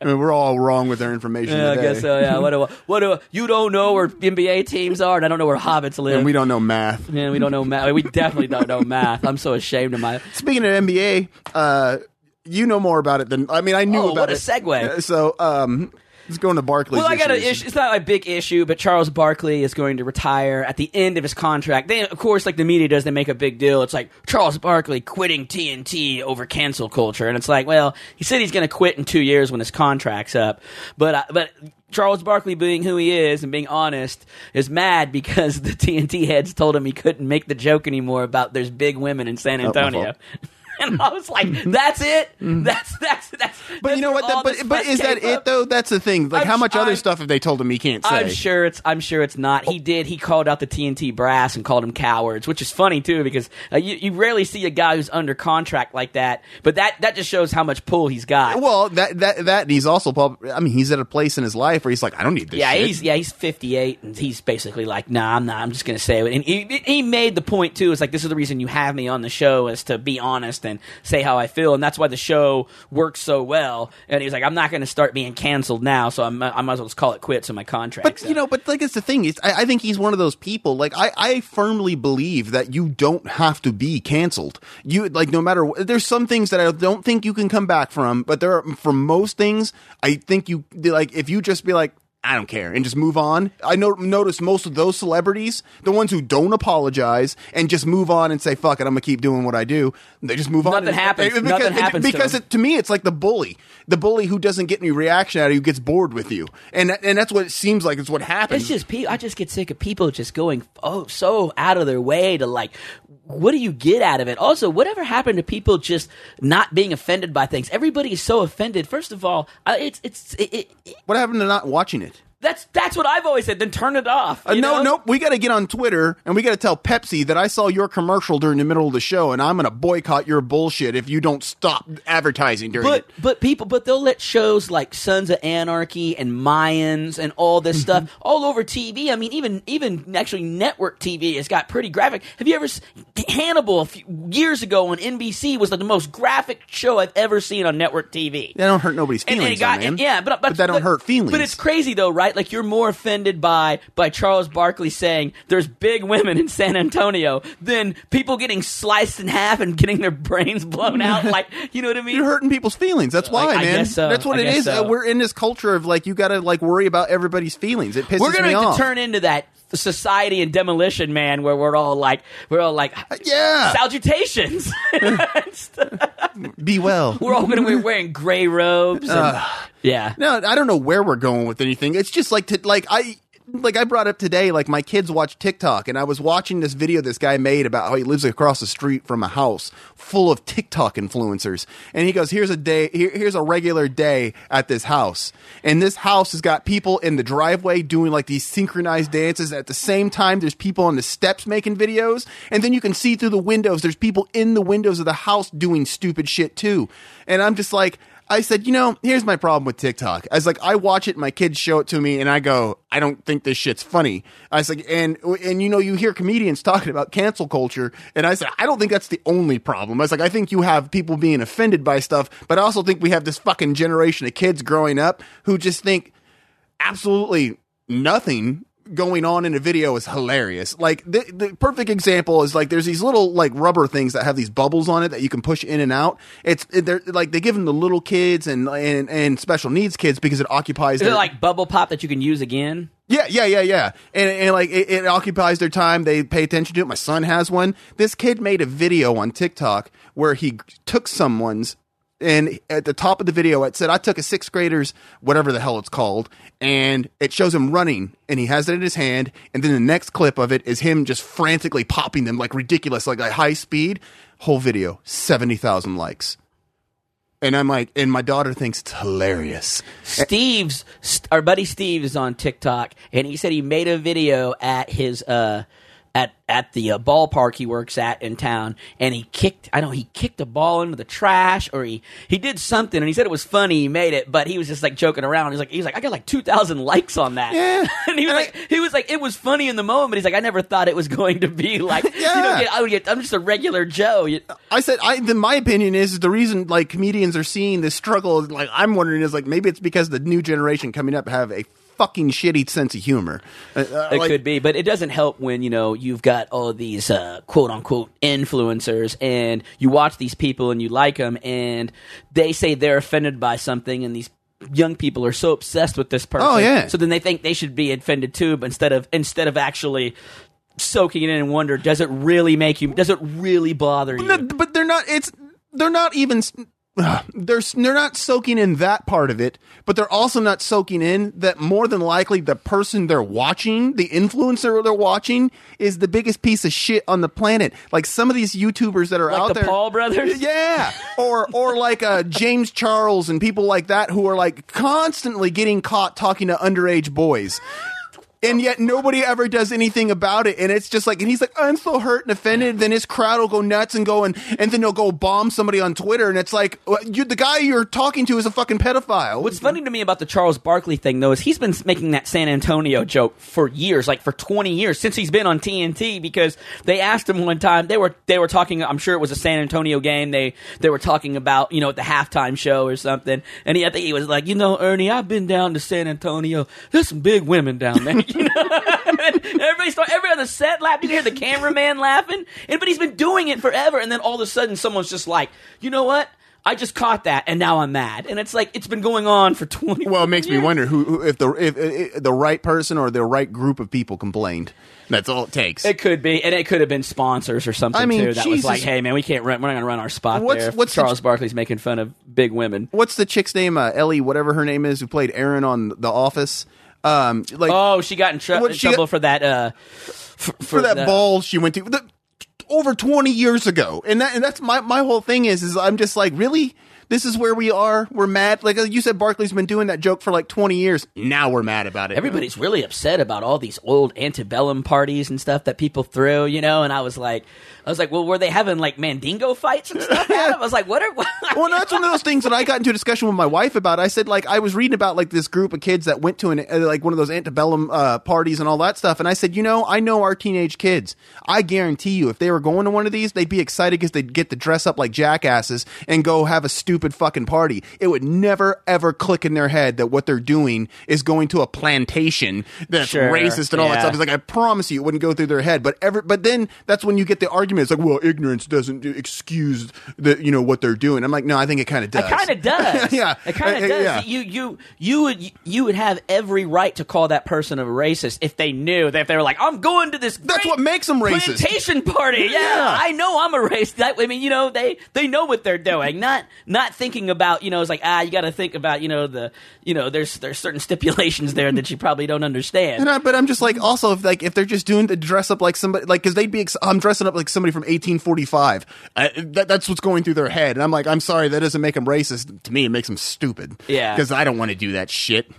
I mean, we're all wrong with our information. Yeah, I guess so. Yeah. What do what do you don't know where NBA teams are, and I don't know where hobbits live. And we don't know math. Man, we don't know math. We definitely don't know math. I'm so ashamed of my. Speaking of NBA, uh, you know more about it than I mean. I knew Oh, about what a it. segue. Uh, So, um, let's to into Barkley's. Well, I got an issue. It's not a big issue, but Charles Barkley is going to retire at the end of his contract. They, of course, like the media does, they make a big deal. It's like Charles Barkley quitting TNT over cancel culture, and it's like, well, he said he's going to quit in two years when his contract's up, but uh, but. Charles Barkley, being who he is and being honest, is mad because the TNT heads told him he couldn't make the joke anymore about there's big women in San Antonio. fault. And I was like, "That's it. That's that's that's." But you know what? That, but but is that it from. though? That's the thing. Like, I'm how much sh- other I'm- stuff have they told him he can't say? I'm sure it's. I'm sure it's not. He did. He called out the TNT brass and called them cowards, which is funny too because uh, you, you rarely see a guy who's under contract like that. But that that just shows how much pull he's got. Well, that that that and he's also. I mean, he's at a place in his life where he's like, I don't need this. yeah, shit. he's yeah he's 58 and he's basically like, nah, I'm not. I'm just gonna say it. And he, he made the point too. It's like this is the reason you have me on the show is to be honest and say how I feel, and that's why the show works so well. And he's like, I'm not gonna start being canceled now, so I'm, I might as well just call it quits on my contract. But So- you know, but like it's the thing is, I, I think he's one of those people. Like I, I firmly believe that you don't have to be canceled. You like no matter. what There's some things that I don't think you can come back from, but there are from most things. I think you like if you just be like. I don't care and just move on. I know, notice most of those celebrities, the ones who don't apologize and just move on and say "fuck it," I'm gonna keep doing what I do. They just move on. Nothing and- happens. because, Nothing happens to because them. it, to me, it's like the bully, the bully who doesn't get any reaction out of you gets bored with you, and and that's what it seems like. It's what happens. It's just pe- I just get sick of people just going oh so out of their way to like what do you get out of it? Also, whatever happened to people just not being offended by things? Everybody is so offended. First of all, uh, it's it's it, it, it- What happened to not watching it? That's that's what I've always said. Then turn it off. Uh, no, know? nope. We got to get on Twitter and we got to tell Pepsi that I saw your commercial during the middle of the show, and I'm going to boycott your bullshit if you don't stop advertising during But it. but people but they'll let shows like Sons of Anarchy and Mayans and all this Mm-hmm. stuff all over TV. I mean even even actually network TV has got pretty graphic. Have you ever Hannibal a few years ago on NBC was like the most graphic show I've ever seen on network TV. That don't hurt nobody's feelings, and it got, though, man. yeah, but, but that don't hurt feelings. But it's crazy though, right? Like you're more offended by by Charles Barkley saying there's big women in San Antonio than people getting sliced in half and getting their brains blown out. Like you know what I mean? You're hurting people's feelings. That's why, I man. guess so. That's what I it is. so. Uh, we're in this culture of like you got to like worry about everybody's feelings. It pisses me. Off. We're gonna off. turn into that society and demolition man where we're all like we're all like Uh, yeah. salutations Be well. we're all gonna be wearing gray robes and, yeah No, I don't know where we're going with anything. It's just like to, like I like I brought up today. Like my kids watch TikTok, and I was watching this video this guy made about how he lives across the street from a house full of TikTok influencers, and he goes, "Here's a day. Here, here's a regular day at this house, and this house has got people in the driveway doing like these synchronized dances. At the same time, there's people on the steps making videos, and then you can see through the windows. There's people in the windows of the house doing stupid shit too, and I'm just like." I said, you know, here's my problem with TikTok. I was like, I watch it, my kids show it to me, and I go, I don't think this shit's funny. I was like, and and you know, you hear comedians talking about cancel culture, and I said, I don't think that's the only problem. I was like, I think you have people being offended by stuff, but I also think we have this fucking generation of kids growing up who just think absolutely nothing going on in a video is hilarious. Like the, the perfect example is like there's these little like rubber things that have these bubbles on it that you can push in and out. It's they're like they give them to little kids and and, and special needs kids because it occupies Is their it like bubble pop that you can use again? yeah, yeah, yeah, yeah. And, and like it, it occupies their time. They pay attention to it. My son has one. This kid made a video on TikTok where he took someone's and at the top of the video it said I took a sixth grader's whatever the hell it's called and it shows him running and he has it in his hand and then the next clip of it is him just frantically popping them like ridiculous like at high speed. Whole video 70,000 likes. And I'm like and my daughter thinks it's hilarious. Steve's our buddy Steve is on TikTok, and he said he made a video at his uh at at the uh, ballpark he works at in town, and he kicked I know he kicked a ball into the trash or he he did something, and he said it was funny. He made it, but he was just like joking around. He's like he's like I got like two thousand likes on that, Yeah. and he was like he was like it was funny in the moment. But he's like I never thought it was going to be like you know Yeah. I would get I'm just a regular Joe. I said, I. Then my opinion is the reason like comedians are seeing this struggle. Like I'm wondering is like maybe it's because the new generation coming up have a fucking shitty sense of humor. Uh, uh, It like- could be, but it doesn't help when you know you've got all these uh, quote unquote influencers, and you watch these people and you like them, and they say they're offended by something, and these young people are so obsessed with this person. Oh, yeah. So then they think they should be offended too, but instead of instead of actually soaking it in and wonder, does it really make you? Does it really bother you? But they're not. It's they're not even. They're they're not soaking in that part of it, but they're also not soaking in that more than likely the person they're watching, the influencer they're watching, is the biggest piece of shit on the planet. Like some of these YouTubers that are Like out the there, Paul brothers? yeah, or or like uh, James Charles and people like that who are like constantly getting caught talking to underage boys. And yet nobody ever does anything about it, and it's just like, and he's like, I'm so hurt and offended. Then his crowd will go nuts and go and and then they'll go bomb somebody on Twitter, and it's like, you, the guy you're talking to is a fucking pedophile. What's funny to me about the Charles Barkley thing, though, is he's been making that San Antonio joke for years, like for twenty years since he's been on TNT. Because they asked him one time, they were they were talking. I'm sure it was a San Antonio game. They they were talking about you know at the halftime show or something, and he I think he was like, you know, Ernie, I've been down to San Antonio. There's some big women down there. You know, everybody start every other set laughed. You can hear the cameraman laughing, and but he's been doing it forever. And then all of a sudden, someone's just like, you know what? I just caught that, and now I'm mad. And it's like it's been going on for twenty. well, it makes me wonder who, who if the if, if the right person or the right group of people complained. That's all it takes. It could be, and it could have been sponsors or something I mean, too. That was like, "Hey, man, we can't run. We're not going to run our spot What's- there." what's the- Charles Barkley's making fun of big women. What's the chick's name? Uh, Ellie, whatever her name is, who played Erin on The Office. Um, like Oh, she got in, tr- in she trouble got- for that. Uh, for, for that the- ball she went to. The, over 20 years ago. And that and that's my my whole thing is is i'm just like really? This is where we are? We're mad? Like you said barkley's been doing that joke for like 20 years. Now we're mad about it. Everybody's really upset about all these old antebellum parties and stuff that people threw, you know. And I was like, I was like, well, were they having like Mandingo fights and stuff? Adam? I was like, what are? What? well, that's one of those things that I got into a discussion with my wife about. I said, like, I was reading about like this group of kids that went to an uh, like one of those antebellum uh, parties and all that stuff, and I said, you know, I know our teenage kids. I guarantee you, if they were going to one of these, they'd be excited because they'd get to dress up like jackasses and go have a stupid fucking party. It would never ever click in their head that what they're doing is going to a plantation that's Sure, racist and all that stuff. It's like I promise you, it wouldn't go through their head. But ever, but then that's when you get the argument. It's like, well, ignorance doesn't excuse the you know what they're doing. I'm like, no, I think it kind of does. It kind of does. Yeah. it kind Uh, of does. yeah. You you you would you would have every right to call that person a racist if they knew that if they were like, I'm going to this. That's what them racist. Plantation party. Yeah, Yeah. I know I'm a racist. I mean, you know, they they know what they're doing. Not not thinking about you know, it's like ah, you got to think about you know the you know there's there's certain stipulations there that you probably don't understand. And I, but I'm just like, also, if like if they're just doing to dress up like somebody, like because they'd be, ex- I'm dressing up like somebody from 1845. Uh, that, that's what's going through their head, and I'm like, I'm sorry, that doesn't make them racist. To me, it makes them stupid. Yeah. because I don't want to do that shit.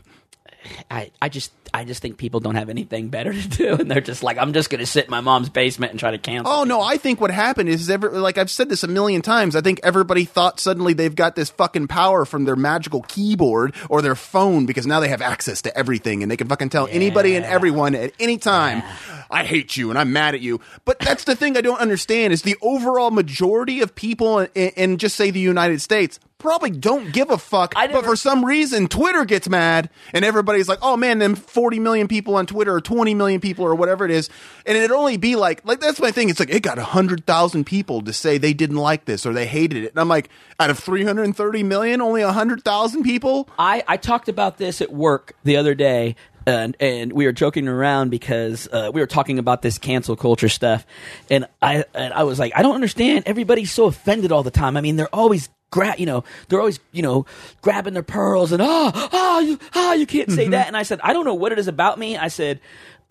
I, I just I just think people don't have anything better to do, and they're just like, I'm just going to sit in my mom's basement and try to cancel. Oh no, I think what happened is ever like I've said this a million times. I think everybody thought suddenly they've got this fucking power from their magical keyboard or their phone because now they have access to everything and they can fucking tell anybody and everyone at any time. I hate you and I'm mad at you. But that's the thing I don't understand is the overall majority of people in, in just say the United States probably don't give a fuck. But for some reason, Twitter gets mad and everybody's like, oh man, them 40 million people on Twitter or 20 million people or whatever it is. And it'd only be like, like, that's my thing. It's like, it got 100,000 people to say they didn't like this or they hated it. And I'm like, out of 330 million, only 100,000 people? I, I talked about this at work the other day, and and we were joking around because uh, we were talking about this cancel culture stuff, and I and I was like, I don't understand. Everybody's so offended all the time. I mean, they're always. Gra- you know, they're always, you know, grabbing their pearls and oh, oh, you, oh, you can't say mm-hmm. that. And I said, I don't know what it is about me. I said,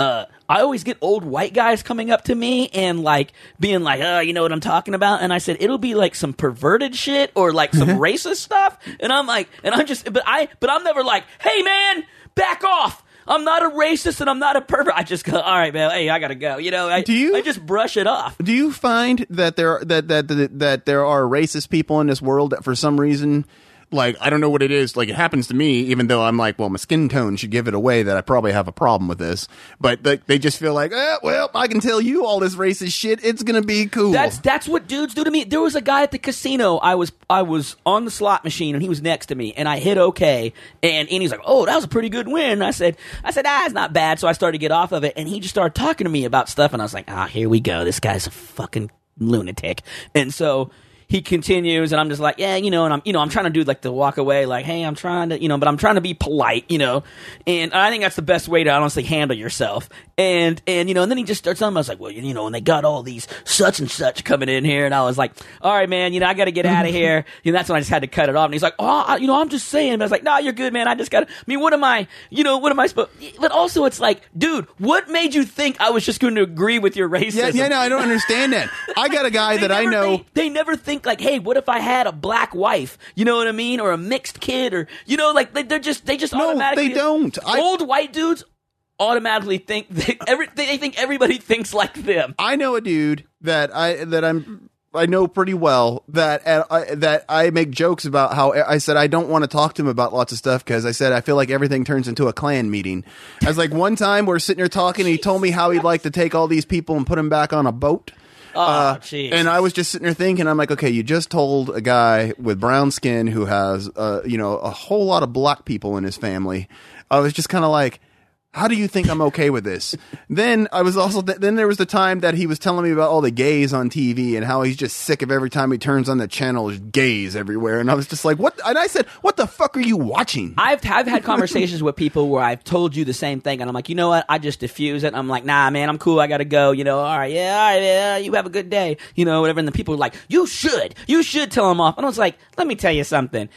uh, I always get old white guys coming up to me and like being like, oh, you know what I'm talking about? And I said, it'll be like some perverted shit or like some racist stuff. And I'm like, and I'm just, but I, but I'm never like, hey man, back off. I'm not a racist and I'm not a pervert. I just go, all right, man. Hey, I gotta go. You know, I, Do you- I just brush it off. Do you find that there that that that, that there are racist people in this world that for some reason like I don't know what it is like it happens to me even though I'm like well my skin tone should give it away that I probably have a problem with this but they, they just feel like eh, well I can tell you all this racist shit it's gonna be cool That's that's what dudes do to me. There was a guy at the casino. I was I was on the slot machine and he was next to me and I hit okay and, and he's like, "Oh, that was a pretty good win." I said, "I said, ah, it's not bad." So I started to get off of it and he just started talking to me about stuff and I was like, "Ah, here we go. This guy's a fucking lunatic." And so he continues and I'm just like, yeah, you know, and I'm, you know, I'm trying to do like the walk away, like, hey, I'm trying to, you know, but I'm trying to be polite, you know, and I think that's the best way to honestly handle yourself. And, and, you know, and then he just starts telling me, I was like, well, you know, and they got all these such and such coming in here. And I was like, all right, man, you know, I got to get out of here. You know, that's when I just had to cut it off. And he's like, oh, I, you know, I'm just saying. But I was like, no, you're good, man. I just got to, I mean, what am I, you know, what am I supposed, but also it's like, dude, what made you think I was just going to agree with your racism? yeah yeah no I don't understand that I got a guy that I know They, they never think like, hey, what if I had a black wife? You know what I mean, or a mixed kid, or you know, like they, they're just they just No, automatically they don't. I- old white dudes automatically think they, every they think everybody thinks like them. I know a dude that I that I'm I know pretty well that uh, I, that I make jokes about how I said I don't want to talk to him about lots of stuff because I said I feel like everything turns into a Klan meeting. I was like one time we're sitting here talking, and he told me how he'd like to take all these people and put them back on a boat. Oh, jeez. And I was just sitting there thinking, I'm like, okay, you just told a guy with brown skin who has, uh, you know, a whole lot of black people in his family. I was just kind of like, how do you think I'm okay with this? then I was also, th- then there was the time that he was telling me about all the gays on TV and how he's just sick of every time he turns on the channel, there's gays everywhere. And I was just like, what? And I said, what the fuck are you watching? I've I've had conversations with people where I've told you the same thing, and I'm like, you know what? I just diffuse it. I'm like, nah, man, I'm cool. I gotta go. You know, all right, yeah, all right, yeah. You have a good day. You know, whatever. And the people are like, you should, you should tell him off. And I was like, let me tell you something.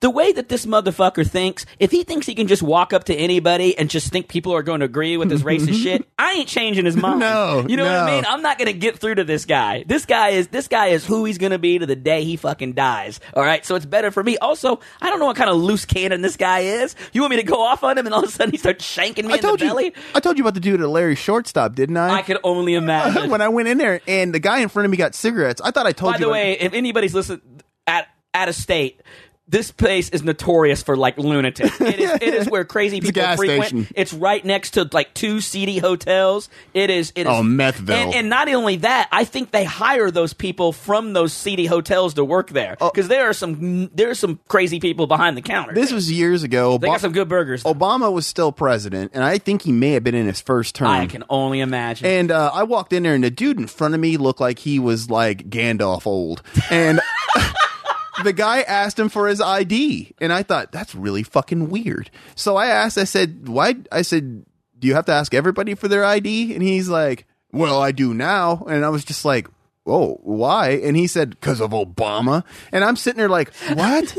The way that this motherfucker thinks, if he thinks he can just walk up to anybody and just think people are going to agree with his racist shit, I ain't changing his mind. No, you know what I mean? I'm not gonna get through to this guy. This guy is this guy is who he's gonna be to the day he fucking dies. All right, so it's better for me. Also, I don't know what kind of loose cannon this guy is. You want me to go off on him and all of a sudden he starts shanking me I in told the belly? I told you about the dude at Larry Shortstop, didn't I? I could only imagine. when I went in there and the guy in front of me got cigarettes, I thought I told By you. By the way, if anybody's listening at at a state. This place is notorious for like lunatics. It is, it is where crazy a people gas frequent. station. It's right next to like two seedy hotels. It is. It is. Oh, Methville. And, and not only that, I think they hire those people from those seedy hotels to work there because there are some there are some crazy people behind the counter. Oh. this was years ago. they got some good burgers. Obama was still president, and I think he may have been in his first term. I can only imagine. And uh, I walked in there, and the dude in front of me looked like he was like Gandalf old. And the guy asked him for his ID, and I thought that's really fucking weird. So I asked, I said, "Why?" I said, "Do you have to ask everybody for their ID?" And he's like, "Well, I do now." And I was just like. Oh, why? And he said, because of Obama. And I'm sitting there like, what?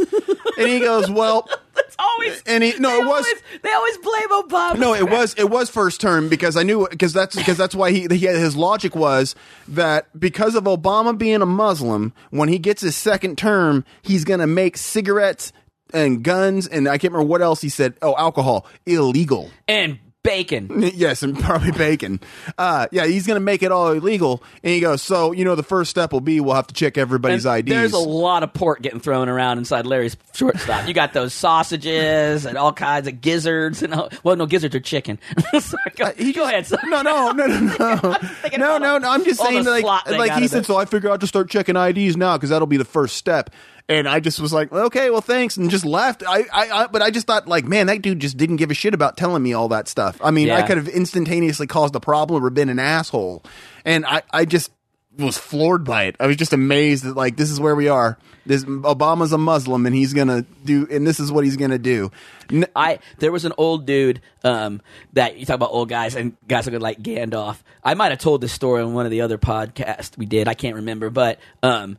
And he goes, well, it's always and he- no, it was- always, they always blame Obama. no, it was it was first term because I knew because that's because that's why he, he his logic was that because of Obama being a Muslim, when he gets his second term, he's gonna make cigarettes and guns and I can't remember what else he said. Oh, alcohol illegal. and bacon. yes, and probably bacon. Uh, yeah, he's going to make it all illegal. And he goes, so you know, the first step will be we'll have to check everybody's And IDs. There's a lot of pork getting thrown around inside Larry's shortstop. You got those sausages and all kinds of gizzards and all, well, no, gizzards are chicken. Sorry, go, he go ahead. son. no, no, no, no, no, no, no, no. I'm just saying, like, like he said. So I figure out just start checking IDs now because that'll be the first step. And I just was like, okay, well, thanks, and just left. I, I, I, but I just thought, like, man, that dude just didn't give a shit about telling me all that stuff. I mean, I Yeah. could have instantaneously caused a problem or been an asshole, and I, I just was floored by it. I was just amazed that, like, this is where we are. This Obama's a Muslim, and he's gonna do, and this is what he's gonna do. N- I there was an old dude um, that you talk about old guys and guys looking like Gandalf. I might have told this story on one of the other podcasts we did. I can't remember, but um,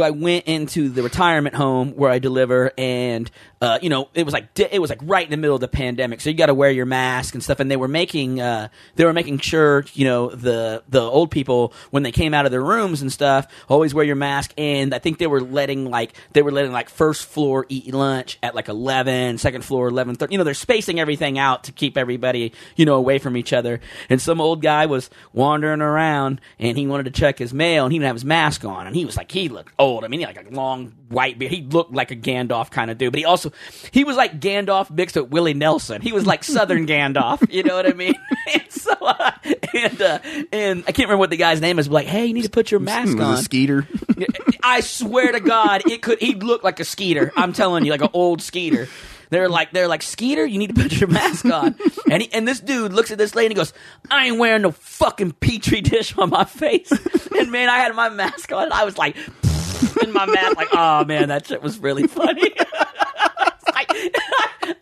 I went into the retirement home where I deliver, and uh, you know it was like it was like right in the middle of the pandemic, so you got to wear your mask and stuff. And they were making uh, they were making sure you know the the old people when they came out of their rooms and stuff always wear your mask. And I think they were letting like they were letting like first floor eat lunch at like 11, second floor eleven thirty. You know they're spacing everything out to keep everybody you know away from each other. And some old guy was wandering around and he wanted to check his mail and he didn't have his mask on and he was like he looked old. I mean he had like a long white beard. He looked like a Gandalf kind of dude, but he also he was like Gandalf mixed with Willie Nelson. He was like Southern Gandalf. You know what I mean? and so uh, and uh, and I can't remember what the guy's name is. But like, hey, you need to put your mask on. a skeeter. I swear to God, it could. He looked like a skeeter. I'm telling you, like an old skeeter. They're like, they're like, Skeeter, you need to put your mask on. And he, and this dude looks at this lady and he goes, I ain't wearing no fucking petri dish on my face. And man, I had my mask on. I was like, in my mask, like, oh man, that shit was really funny. Like-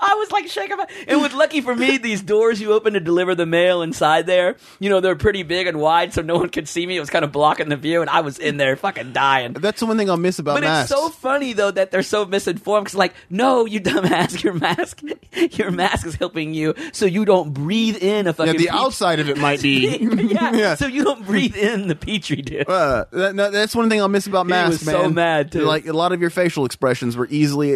I was like shaking my. And with lucky for me, these doors you open to deliver the mail inside there, you know, they're pretty big and wide, so no one could see me. It was kind of blocking the view, and I was in there fucking dying. That's the one thing I'll miss about But masks. it's so funny though that they're so misinformed. Cause like, no, you dumbass, your mask, your mask is helping you, so you don't breathe in a fucking. yeah, the outside of it might be. yeah, Yeah. so you don't breathe in the petri dish. Uh, that, no, that's one thing I'll miss about masks, man. so mad, too. Like a lot of your facial expressions were easily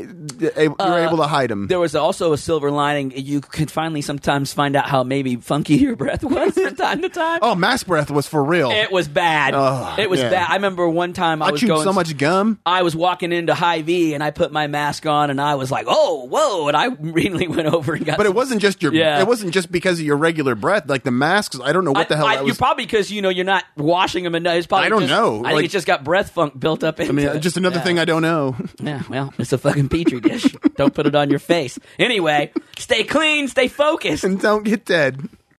able, you were able to hide them. There was also a silver lining. You can finally sometimes find out how maybe funky your breath was from time to time. Oh, mask breath was for real. It was bad. Oh, it was yeah. bad. I remember one time I, I was chewed going so much gum. I was walking into Hy-Vee and I put my mask on and I was like, "Oh, whoa!" And I immediately went over and got. But it some- wasn't just your. Yeah. It wasn't just because of your regular breath. Like the masks, I don't know what the hell I, that you probably because you know you're not washing them enough. It's probably I don't just- know. I Like- think it's just got breath funk built up. Into I mean, it. just another Yeah. thing I don't know. Yeah, well, it's a fucking petri dish. don't put it on your face. Anyway, stay clean, stay focused. and don't get dead.